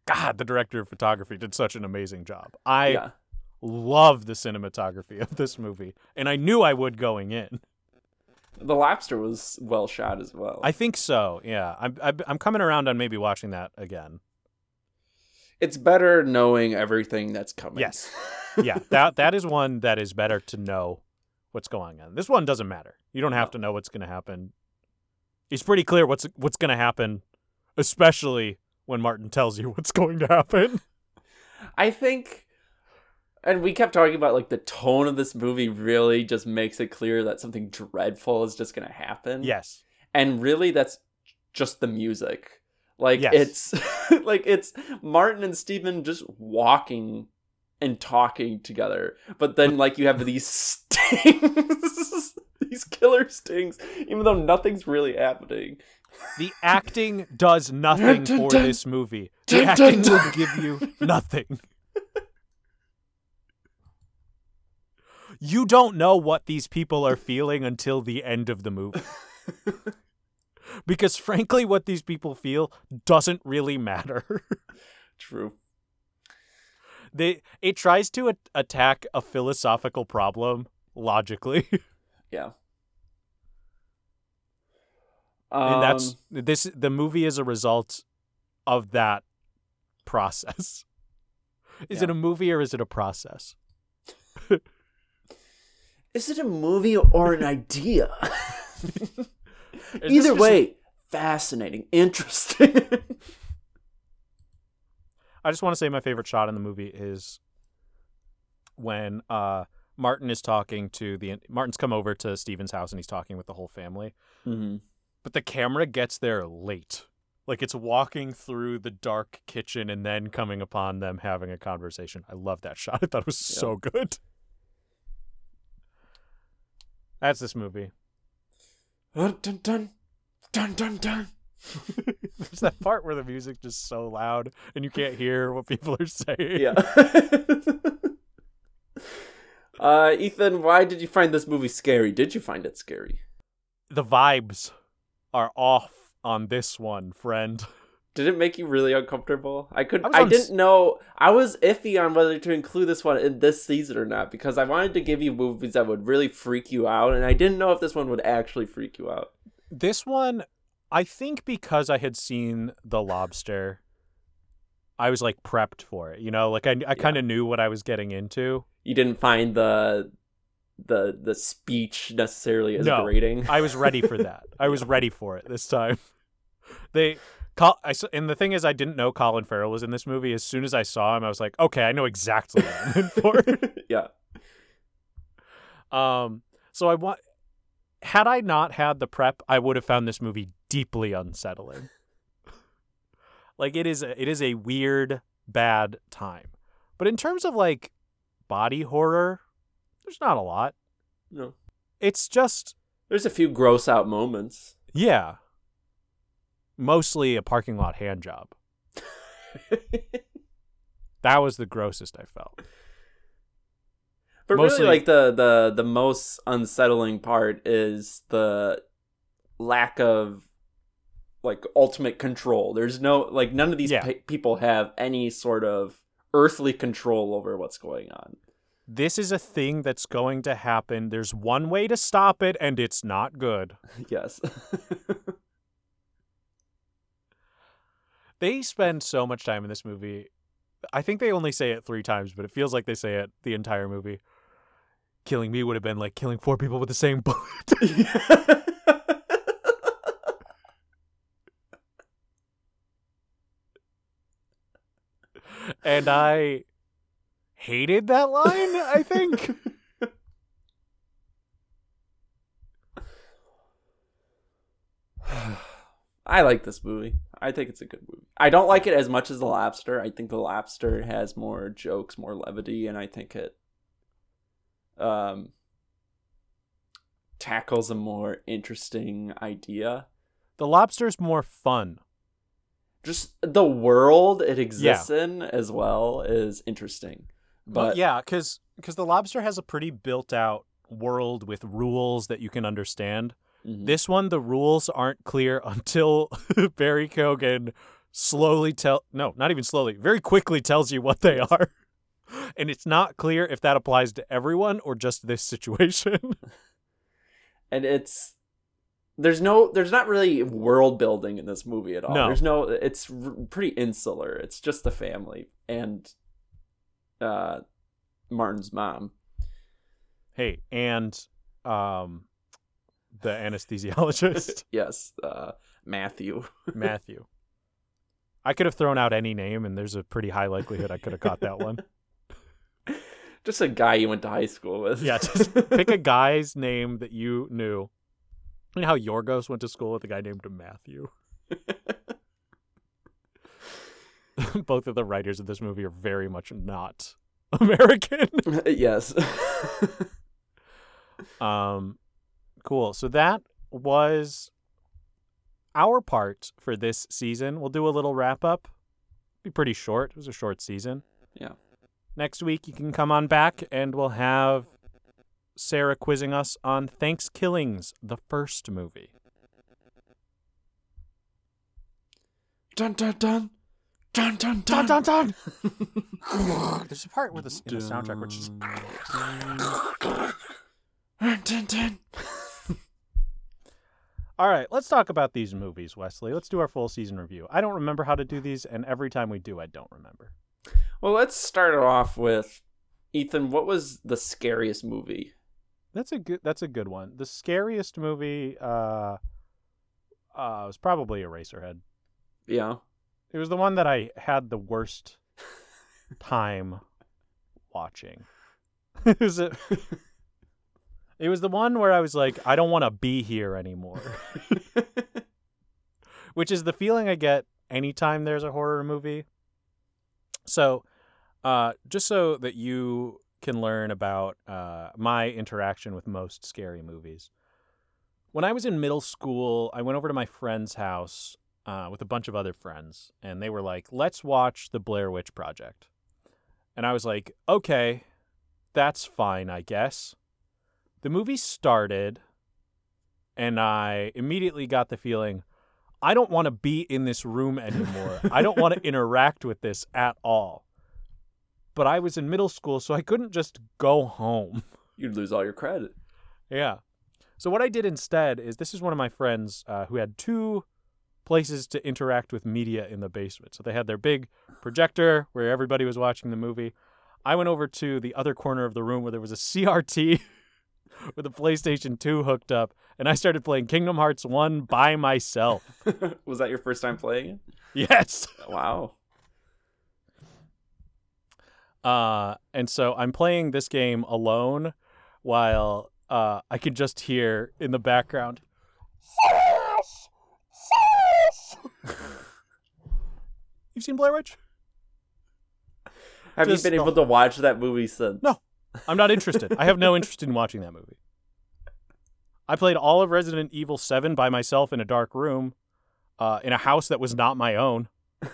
God, the director of photography did such an amazing job. I yeah. love the cinematography of this movie, and I knew I would going in. The lobster was well shot as well. I think so. Yeah, I'm I'm I'm coming around on maybe watching that again. it's better knowing everything that's coming. Yes. *laughs* Yeah, that that is one that is better to know what's going on. This one doesn't matter. You don't have to know what's going to happen. It's pretty clear what's what's going to happen, especially when Martin tells you *laughs* what's going to happen. I think and we kept talking about like the tone of this movie really just makes it clear that something dreadful is just gonna happen. yes. And really that's just the music. Like Yes. it's *laughs* like it's Martin and Steven just walking and talking together. But then like you have these *laughs* stings these killer stings, even though nothing's really happening. The acting does nothing for this movie. The acting will give you nothing. You don't know what these people are feeling until the end of the movie. *laughs* because frankly, what these people feel doesn't really matter. *laughs* True. they it tries to a- attack a philosophical problem logically, Yeah. And that's Um, this. The movie is a result of that process. *laughs* Is Yeah. it a movie or is it a process? *laughs* Is it a movie or an idea? *laughs* Either way, fascinating, interesting. I just want to say my favorite shot in the movie is when uh, Martin is talking to the Martin's come over to Steven's house and he's talking with the whole family, mm-hmm. But the camera gets there late. Like it's walking through the dark kitchen and then coming upon them having a conversation. I love that shot. *laughs* I thought it was so good. That's this movie. Dun dun dun dun dun dun. *laughs* There's that part where the music just so loud and you can't hear what people are saying. Yeah. *laughs* uh, Ethan, why did you find this movie scary? Did you find it scary? The vibes are off on this one, friend. *laughs* Did it make you really uncomfortable? I could. I I, didn't know. I was iffy on whether to include this one in this season or not because I wanted to give you movies that would really freak you out, and I didn't know if this one would actually freak you out. This one, I think because I had seen The Lobster, I was like prepped for it. You know, like I, I kind of knew what I was getting into. You didn't find the the the speech necessarily as No. grating. I was ready for that. I was ready for it this time. They, Col- I, and the thing is, I didn't know Colin Farrell was in this movie. As soon as I saw him, I was like, okay, I know exactly what I'm in *laughs* for. yeah. Um, so I want. Had I not had the prep, I would have found this movie deeply unsettling. like it is, a, it is a weird, bad time. But in terms of like body horror, there's not a lot. No. It's just There's a few gross out moments. yeah, mostly a parking lot hand job. *laughs* That was the grossest I felt. But Mostly- really, like the the the most unsettling part is the lack of like ultimate control. There's no like none of these Yeah. pe- people have any sort of earthly control over what's going on. This is a thing that's going to happen. There's one way to stop it, and it's not good. *laughs* yes. *laughs* They spend so much time in this movie. I think they only say it three times, but it feels like they say it the entire movie. Killing me would have been like killing four people with the same *laughs* bullet. and I hated that line, I *laughs* think. *sighs* I like this movie. I think it's a good movie. I don't like it as much as The Lobster. I think The Lobster has more jokes, more levity, and I think it um tackles a more interesting idea. The lobster's more fun. Just the world it exists in as well is interesting. But But yeah, because because the lobster has a pretty built out world with rules that you can understand. Mhm. This one, the rules aren't clear *laughs* until *laughs* Barry Keoghan slowly tell no, not even slowly, very quickly tells you what they are. and it's not clear if that applies to everyone or just this situation. *laughs* and it's there's no there's not really world building in this movie at all. No. There's no it's r- pretty insular. It's just the family and uh Martin's mom. hey, and um the anesthesiologist, *laughs* Yes, uh Matthew. *laughs* Matthew. I could have thrown out any name and there's a pretty high likelihood I could have caught that one. *laughs* Just a guy you went to high school with. Yeah, just pick a guy's name that you knew. You know how Yorgos went to school with a guy named Matthew? *laughs* Both of the writers of this movie are very much not *laughs* American. *laughs* yes. Um, cool. So that was our part for this season. We'll do a little wrap up. Be pretty short. It was a short season. Yeah. Next week you can come on back and we'll have Sarah quizzing us on Thanksgivings, the first movie. dun dun dun. Dun dun Dun dun dun. There's a part with the, in the soundtrack which is. just Dun dun dun. All right, let's talk about these movies, Wesley. Let's do our full season review. I don't remember how to do these, and every time we do, I don't remember. Well, let's start it off with Ethan. What was the scariest movie? That's a good. That's a good one. The scariest movie uh, uh, was probably Eraserhead. Yeah. It was the one that I had the worst time watching. *laughs* it was a, It was the one where I was like, I don't want to be here anymore. *laughs* Which is the feeling I get anytime there's a horror movie. So, uh, just so that you can learn about uh, my interaction with most scary movies. When I was in middle school, I went over to my friend's house uh, with a bunch of other friends, and they were like, let's watch the Blair Witch Project. And I was like, okay, that's fine, I guess. The movie started, and I immediately got the feeling I don't want to be in this room anymore. *laughs* I don't want to interact with this at all. But I was in middle school, so I couldn't just go home. *laughs* You'd lose all your credit. Yeah. So what I did instead is this is one of my friends uh, who had two places to interact with media in the basement. So they had their big projector where everybody was watching the movie. I went over to the other corner of the room where there was a *laughs* CRT with a PlayStation 2 hooked up, and I started playing Kingdom Hearts 1 by myself. *laughs* was that your first time playing it? yes. Wow. Uh, and so I'm playing this game alone while uh, I can just hear in the background. *laughs* You've seen Blair Witch? Have Just you been able to watch that movie since? No. I'm not interested. I have no interest in watching that movie. I played all of Resident Evil 7 by myself in a dark room uh, in a house that was not my own. *laughs*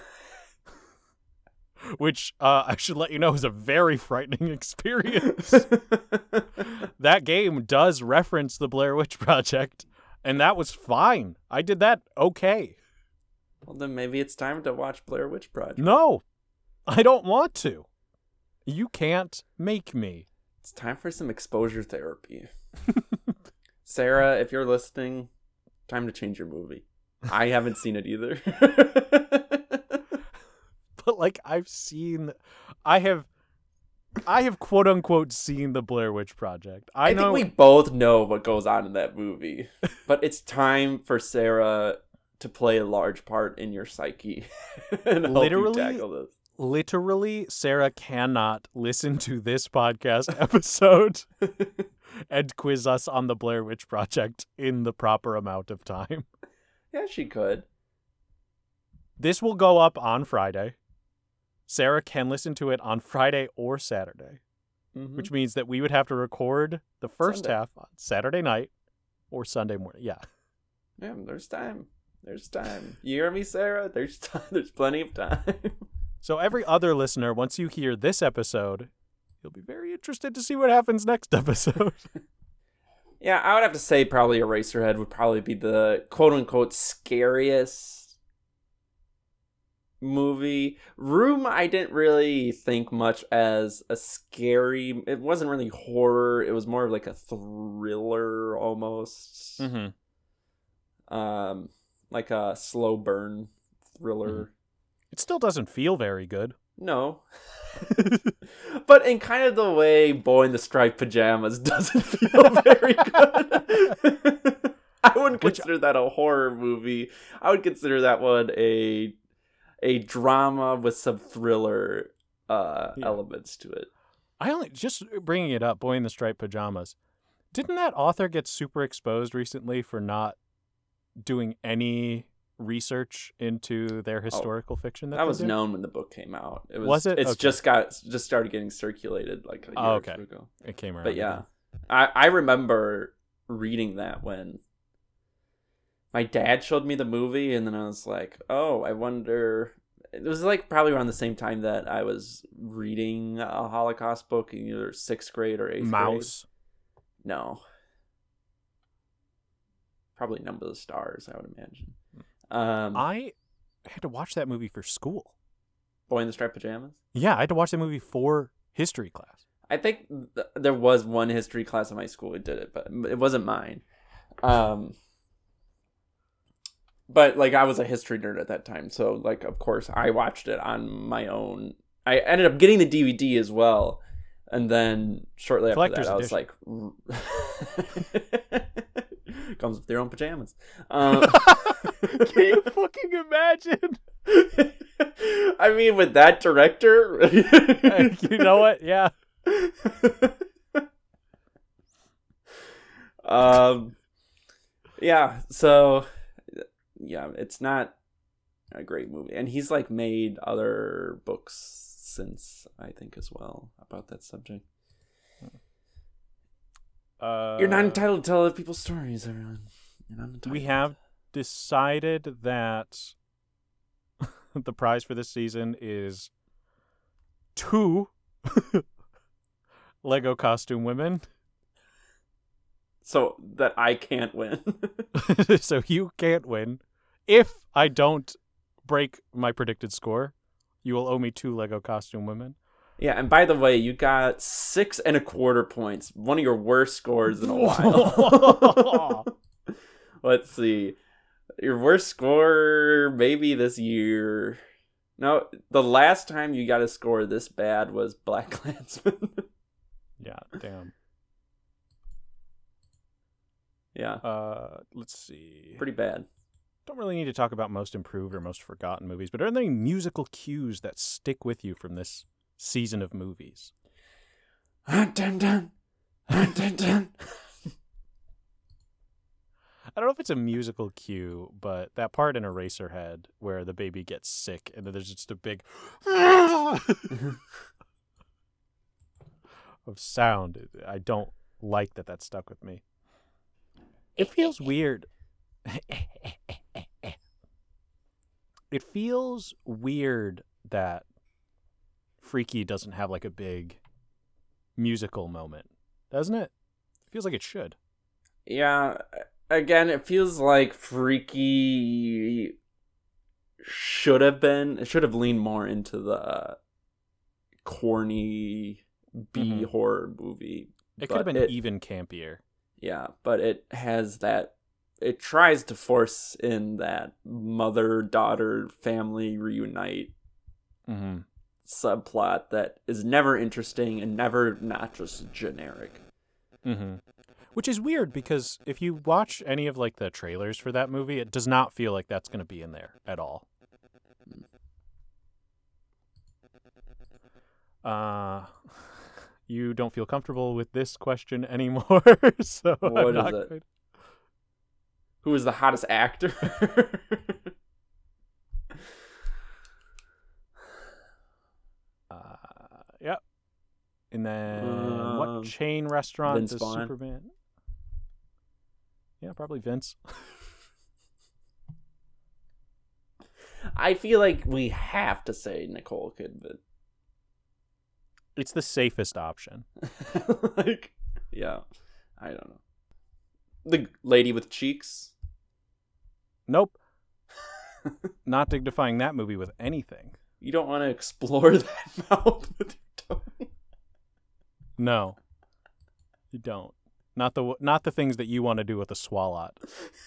Which uh, I should let you know is a very frightening experience. *laughs* that game does reference the Blair Witch Project, and that was fine. I did that okay. Well, then maybe it's time to watch Blair Witch Project. No, I don't want to. You can't make me. It's time for some exposure therapy. *laughs* Sarah, if you're listening, time to change your movie. I haven't seen it either. *laughs* But like I've seen, I have, I have quote unquote seen the Blair Witch Project. I, I, know. think we both know what goes on in that movie. but it's time for Sarah to play a large part in your psyche *laughs* and help Literally? you tackle this. literally Sarah cannot listen to this podcast *laughs* episode *laughs* and quiz us on the Blair Witch Project in the proper amount of time. Yeah, she could. This will go up on Friday. Sarah can listen to it on Friday or Saturday, Mhm. which means that we would have to record the first Sunday. half on Saturday night or Sunday morning. Yeah. Yeah, there's time. There's time. You hear me, Sarah? There's time. *laughs* There's plenty of time. So every other listener, once you hear this episode, you'll be very interested to see what happens next episode. *laughs* *laughs* yeah, I would have to say probably Eraserhead would probably be the quote unquote scariest movie. Room, I didn't really think much as a scary. It wasn't really horror. It was more of like a thriller almost. Mm-hmm. Um, like a slow burn thriller. It still doesn't feel very good. No. *laughs* but in kind of the way Boy in the Striped Pajamas *laughs* doesn't feel very good. *laughs* I wouldn't Which- consider that a horror movie. I would consider that one a a drama with some thriller uh Yeah. elements to it. I only just bringing it up. Boy in the striped pajamas. Didn't that author get super exposed recently for not doing any research into their oh, historical fiction? That, That was do? known when the book came out. It was, Was it? It's Okay. just got just started getting circulated like a oh, year Oh, okay. two ago. It came around. But yeah, again. I I remember reading that when my dad showed me the movie, and then I was like, oh, I wonder. It was like probably around the same time that I was reading a Holocaust book in either sixth grade or eighth grade. Maus. No. Probably Number of the Stars, I would imagine. Hmm. Um, I had to watch that movie for school. Boy in the Striped Pajamas. Yeah, I had to watch that movie for history class. I think th- there was one history class in my school who did it, but it wasn't mine. Um, but like I was a history nerd at that time, so like of course I watched it on my own. I ended up getting the DVD as well, and then shortly after Collector's that, I was like, *laughs* *laughs* comes with their own pajamas. Um, *laughs* Can you *laughs* fucking imagine? I mean, with that director, you know what? Yeah. um yeah so yeah it's not a great movie and he's like made other books since i think as well about that subject Uh, you're not entitled to tell other people's stories everyone you're not entitled we have decided that *laughs* the prize for this season is two *laughs* Lego costume women. so that i can't win *laughs* so you can't win. If I don't break my predicted score, you will owe me two Lego costume women. Yeah and by the way you got six and a quarter points one of your worst scores in a *laughs* while *laughs* Let's see. Your worst score maybe this year. No, the last time you got a score this bad was Black *laughs* Klansman. yeah, damn. yeah, Uh, let's see. pretty bad. Don't really need to talk about most improved or most forgotten movies, but are there any musical cues that stick with you from this season of movies? Dun, dun, dun. Dun, dun. *laughs* I don't know if it's a musical cue, but that part in Eraserhead where the baby gets sick and then there's just a big *laughs* of sound. I don't like that that stuck with me. It feels weird. *laughs* it feels weird that Freaky doesn't have like a big musical moment, doesn't it? It feels like it should. yeah, again, it feels like Freaky should have been, it should have leaned more into the corny B Mhm. horror movie. It could have been it- even campier. Yeah, but it has that. It tries to force in that mother daughter family reunite Mm-hmm. Subplot that is never interesting and never not just generic. Mm-hmm. Which is weird because if you watch any of like the trailers for that movie, it does not feel like that's going to be in there at all. Uh, *laughs* you don't feel comfortable with this question anymore, *laughs* so What is it? going- Who is the hottest actor? *laughs* Uh, yep. And then Um, what chain restaurant Vince does Vaughn. Superman? Yeah, probably Vince. *laughs* I feel like we have to say Nicole Kidman. It's the safest option. *laughs* like, yeah, I don't know. The lady with cheeks. Nope. *laughs* not dignifying that movie with anything. You don't want to explore that mouth with your tongue. No, you don't. Not the not the things that you want to do with a swalot.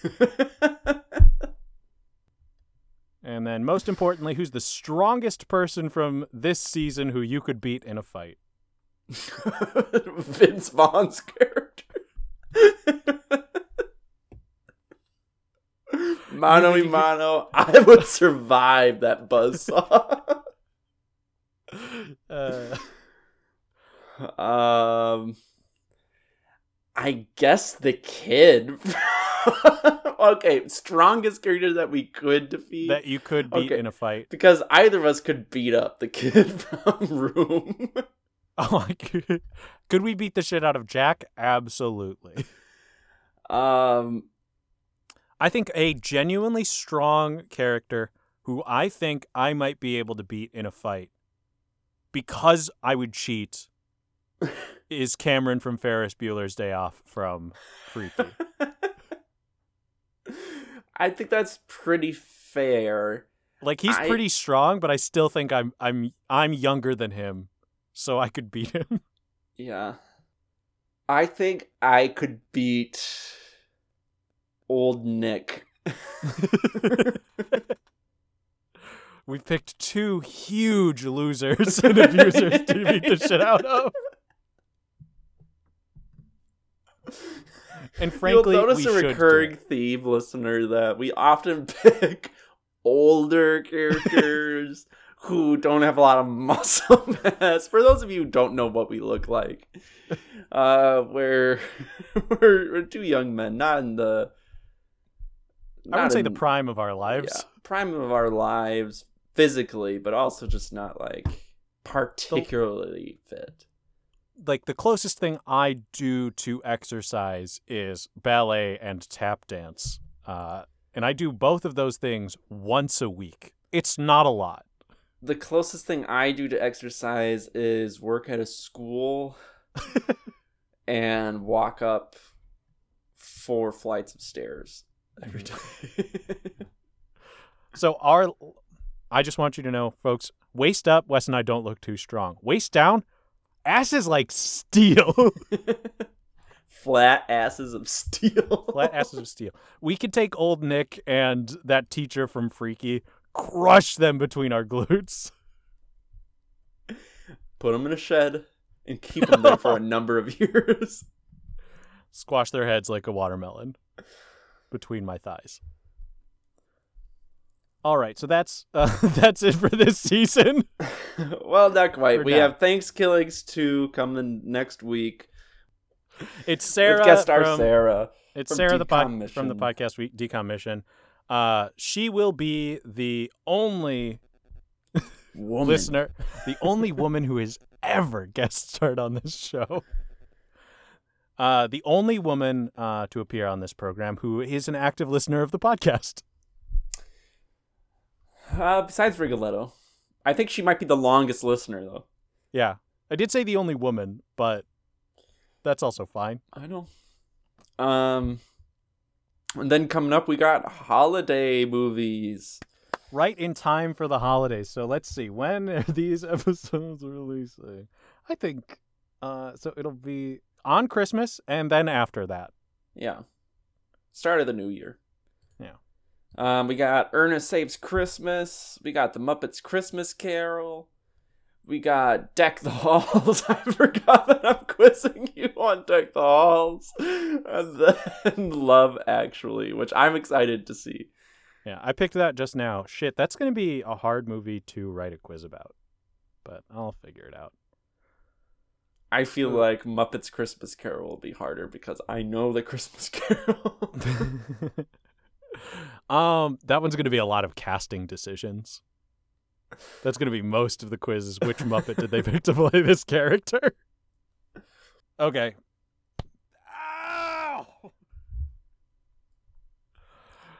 *laughs* And then, most importantly, who's the strongest person from this season who you could beat in a fight? *laughs* Vince Vaughn's character. *laughs* mano y mano, I would survive that buzzsaw. Uh, um, I guess the kid. *laughs* okay, strongest character that we could defeat. that you could beat Okay. in a fight. because either of us could beat up the kid *laughs* from Room. *laughs* Oh my god. Could we beat the shit out of Jack? Absolutely. um, I think a genuinely strong character who I think I might be able to beat in a fight because I would cheat is Cameron from Ferris Bueller's Day Off from Freaky. *laughs* I think that's pretty fair. Like he's I- pretty strong, but I still think I'm I'm I'm younger than him, so I could beat him. *laughs* Yeah. I think I could beat old Nick. *laughs* We've picked two huge losers and abusers to beat the shit out of. And *laughs* frankly, You'll notice a recurring theme, listener, that we often *laughs* pick older characters *laughs* who don't have a lot of muscle mass. For those of you who don't know what we look like, uh, we're we're, we're two young men, not in the. I would not say the prime of our lives. yeah, prime of our lives physically, but also just not like particularly fit. Like the closest thing I do to exercise is ballet and tap dance. Uh, and I do both of those things once a week. It's not a lot. The closest thing I do to exercise is work at a school *laughs* and walk up four flights of stairs every day. *laughs* So our I just want you to know, folks, waist up, Wes and I don't look too strong. Waist down, ass is like steel. *laughs* Flat asses of steel. Flat asses of steel. We could take old Nick and that teacher from Freaky, crush them between our glutes. *laughs* Put them in a shed and keep them there for a *laughs* number of years. Squash their heads like a watermelon between my thighs. All right, so that's uh, *laughs* that's it for this season. *laughs* well, not quite. For We now. have Thanksgivings 2 coming next week. It's Sarah guest star from, Sarah. It's Sarah the pod, from the podcast week Decom Mission. Uh, she will be the only Woman. listener, the only woman who has ever guest starred on this show. Uh, the only woman uh, to appear on this program who is an active listener of the podcast. Uh, besides Rigoletto. I think she might be the longest listener, though. Yeah, I did say the only woman, but that's also fine. I know. Um, and then coming up, we got holiday movies. Right in time for the holidays. So let's see when *laughs* are these episodes releasing. I think uh, so. It'll be on Christmas and then after that. Yeah. Start of the new year. Um, we got Ernest Saves Christmas. We got The Muppets Christmas Carol. We got Deck the *laughs* Halls. I forgot that I'm quizzing you on Deck the Halls. And then *laughs* Love Actually, which I'm excited to see. Yeah, I picked that just now. Shit, that's going to be a hard movie to write a quiz about, but I'll figure it out. I feel like Muppets Christmas Carol will be harder because I know the Christmas *laughs* Carol. Um, that one's going to be a lot of casting decisions. That's going to be most of the quizzes. which Muppet did they pick to play this character? Okay. Ow!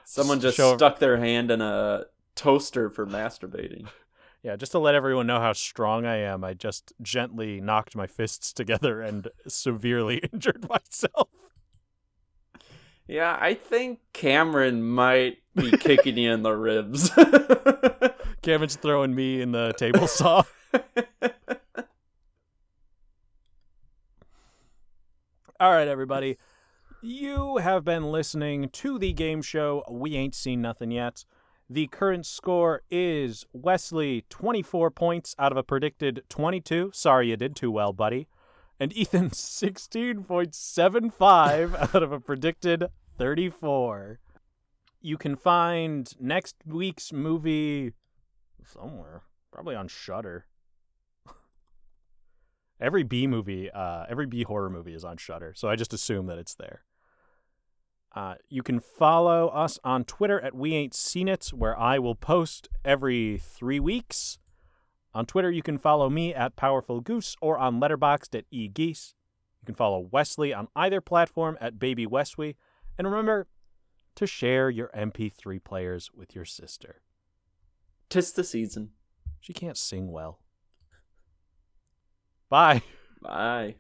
Someone just Show- stuck their hand in a toaster for masturbating. *laughs* Yeah, just to let everyone know how strong I am, I just gently knocked my fists together and severely *laughs* injured myself. Yeah, I think Cameron might be *laughs* kicking you in the ribs. *laughs* Cameron's throwing me in the table saw. *laughs* All right, everybody. You have been listening to the game show We Ain't Seen Nothing Yet. The current score is Wesley 24 points out of a predicted 22. Sorry you did too well, buddy. And Ethan *laughs* 16.75 *laughs* out of a predicted 34. You can find next week's movie somewhere, probably on Shudder. *laughs* every B movie, uh, every B horror movie is on Shudder, so I just assume that it's there. Uh, you can follow us on Twitter at We Ain't Seen It, where I will post every three weeks. On Twitter, you can follow me at Powerful Goose or on Letterboxd at eGeese. You can follow Wesley on either platform at Baby Wesley. And remember to share your MP3 players with your sister. Tis the season. She can't sing well. Bye. Bye.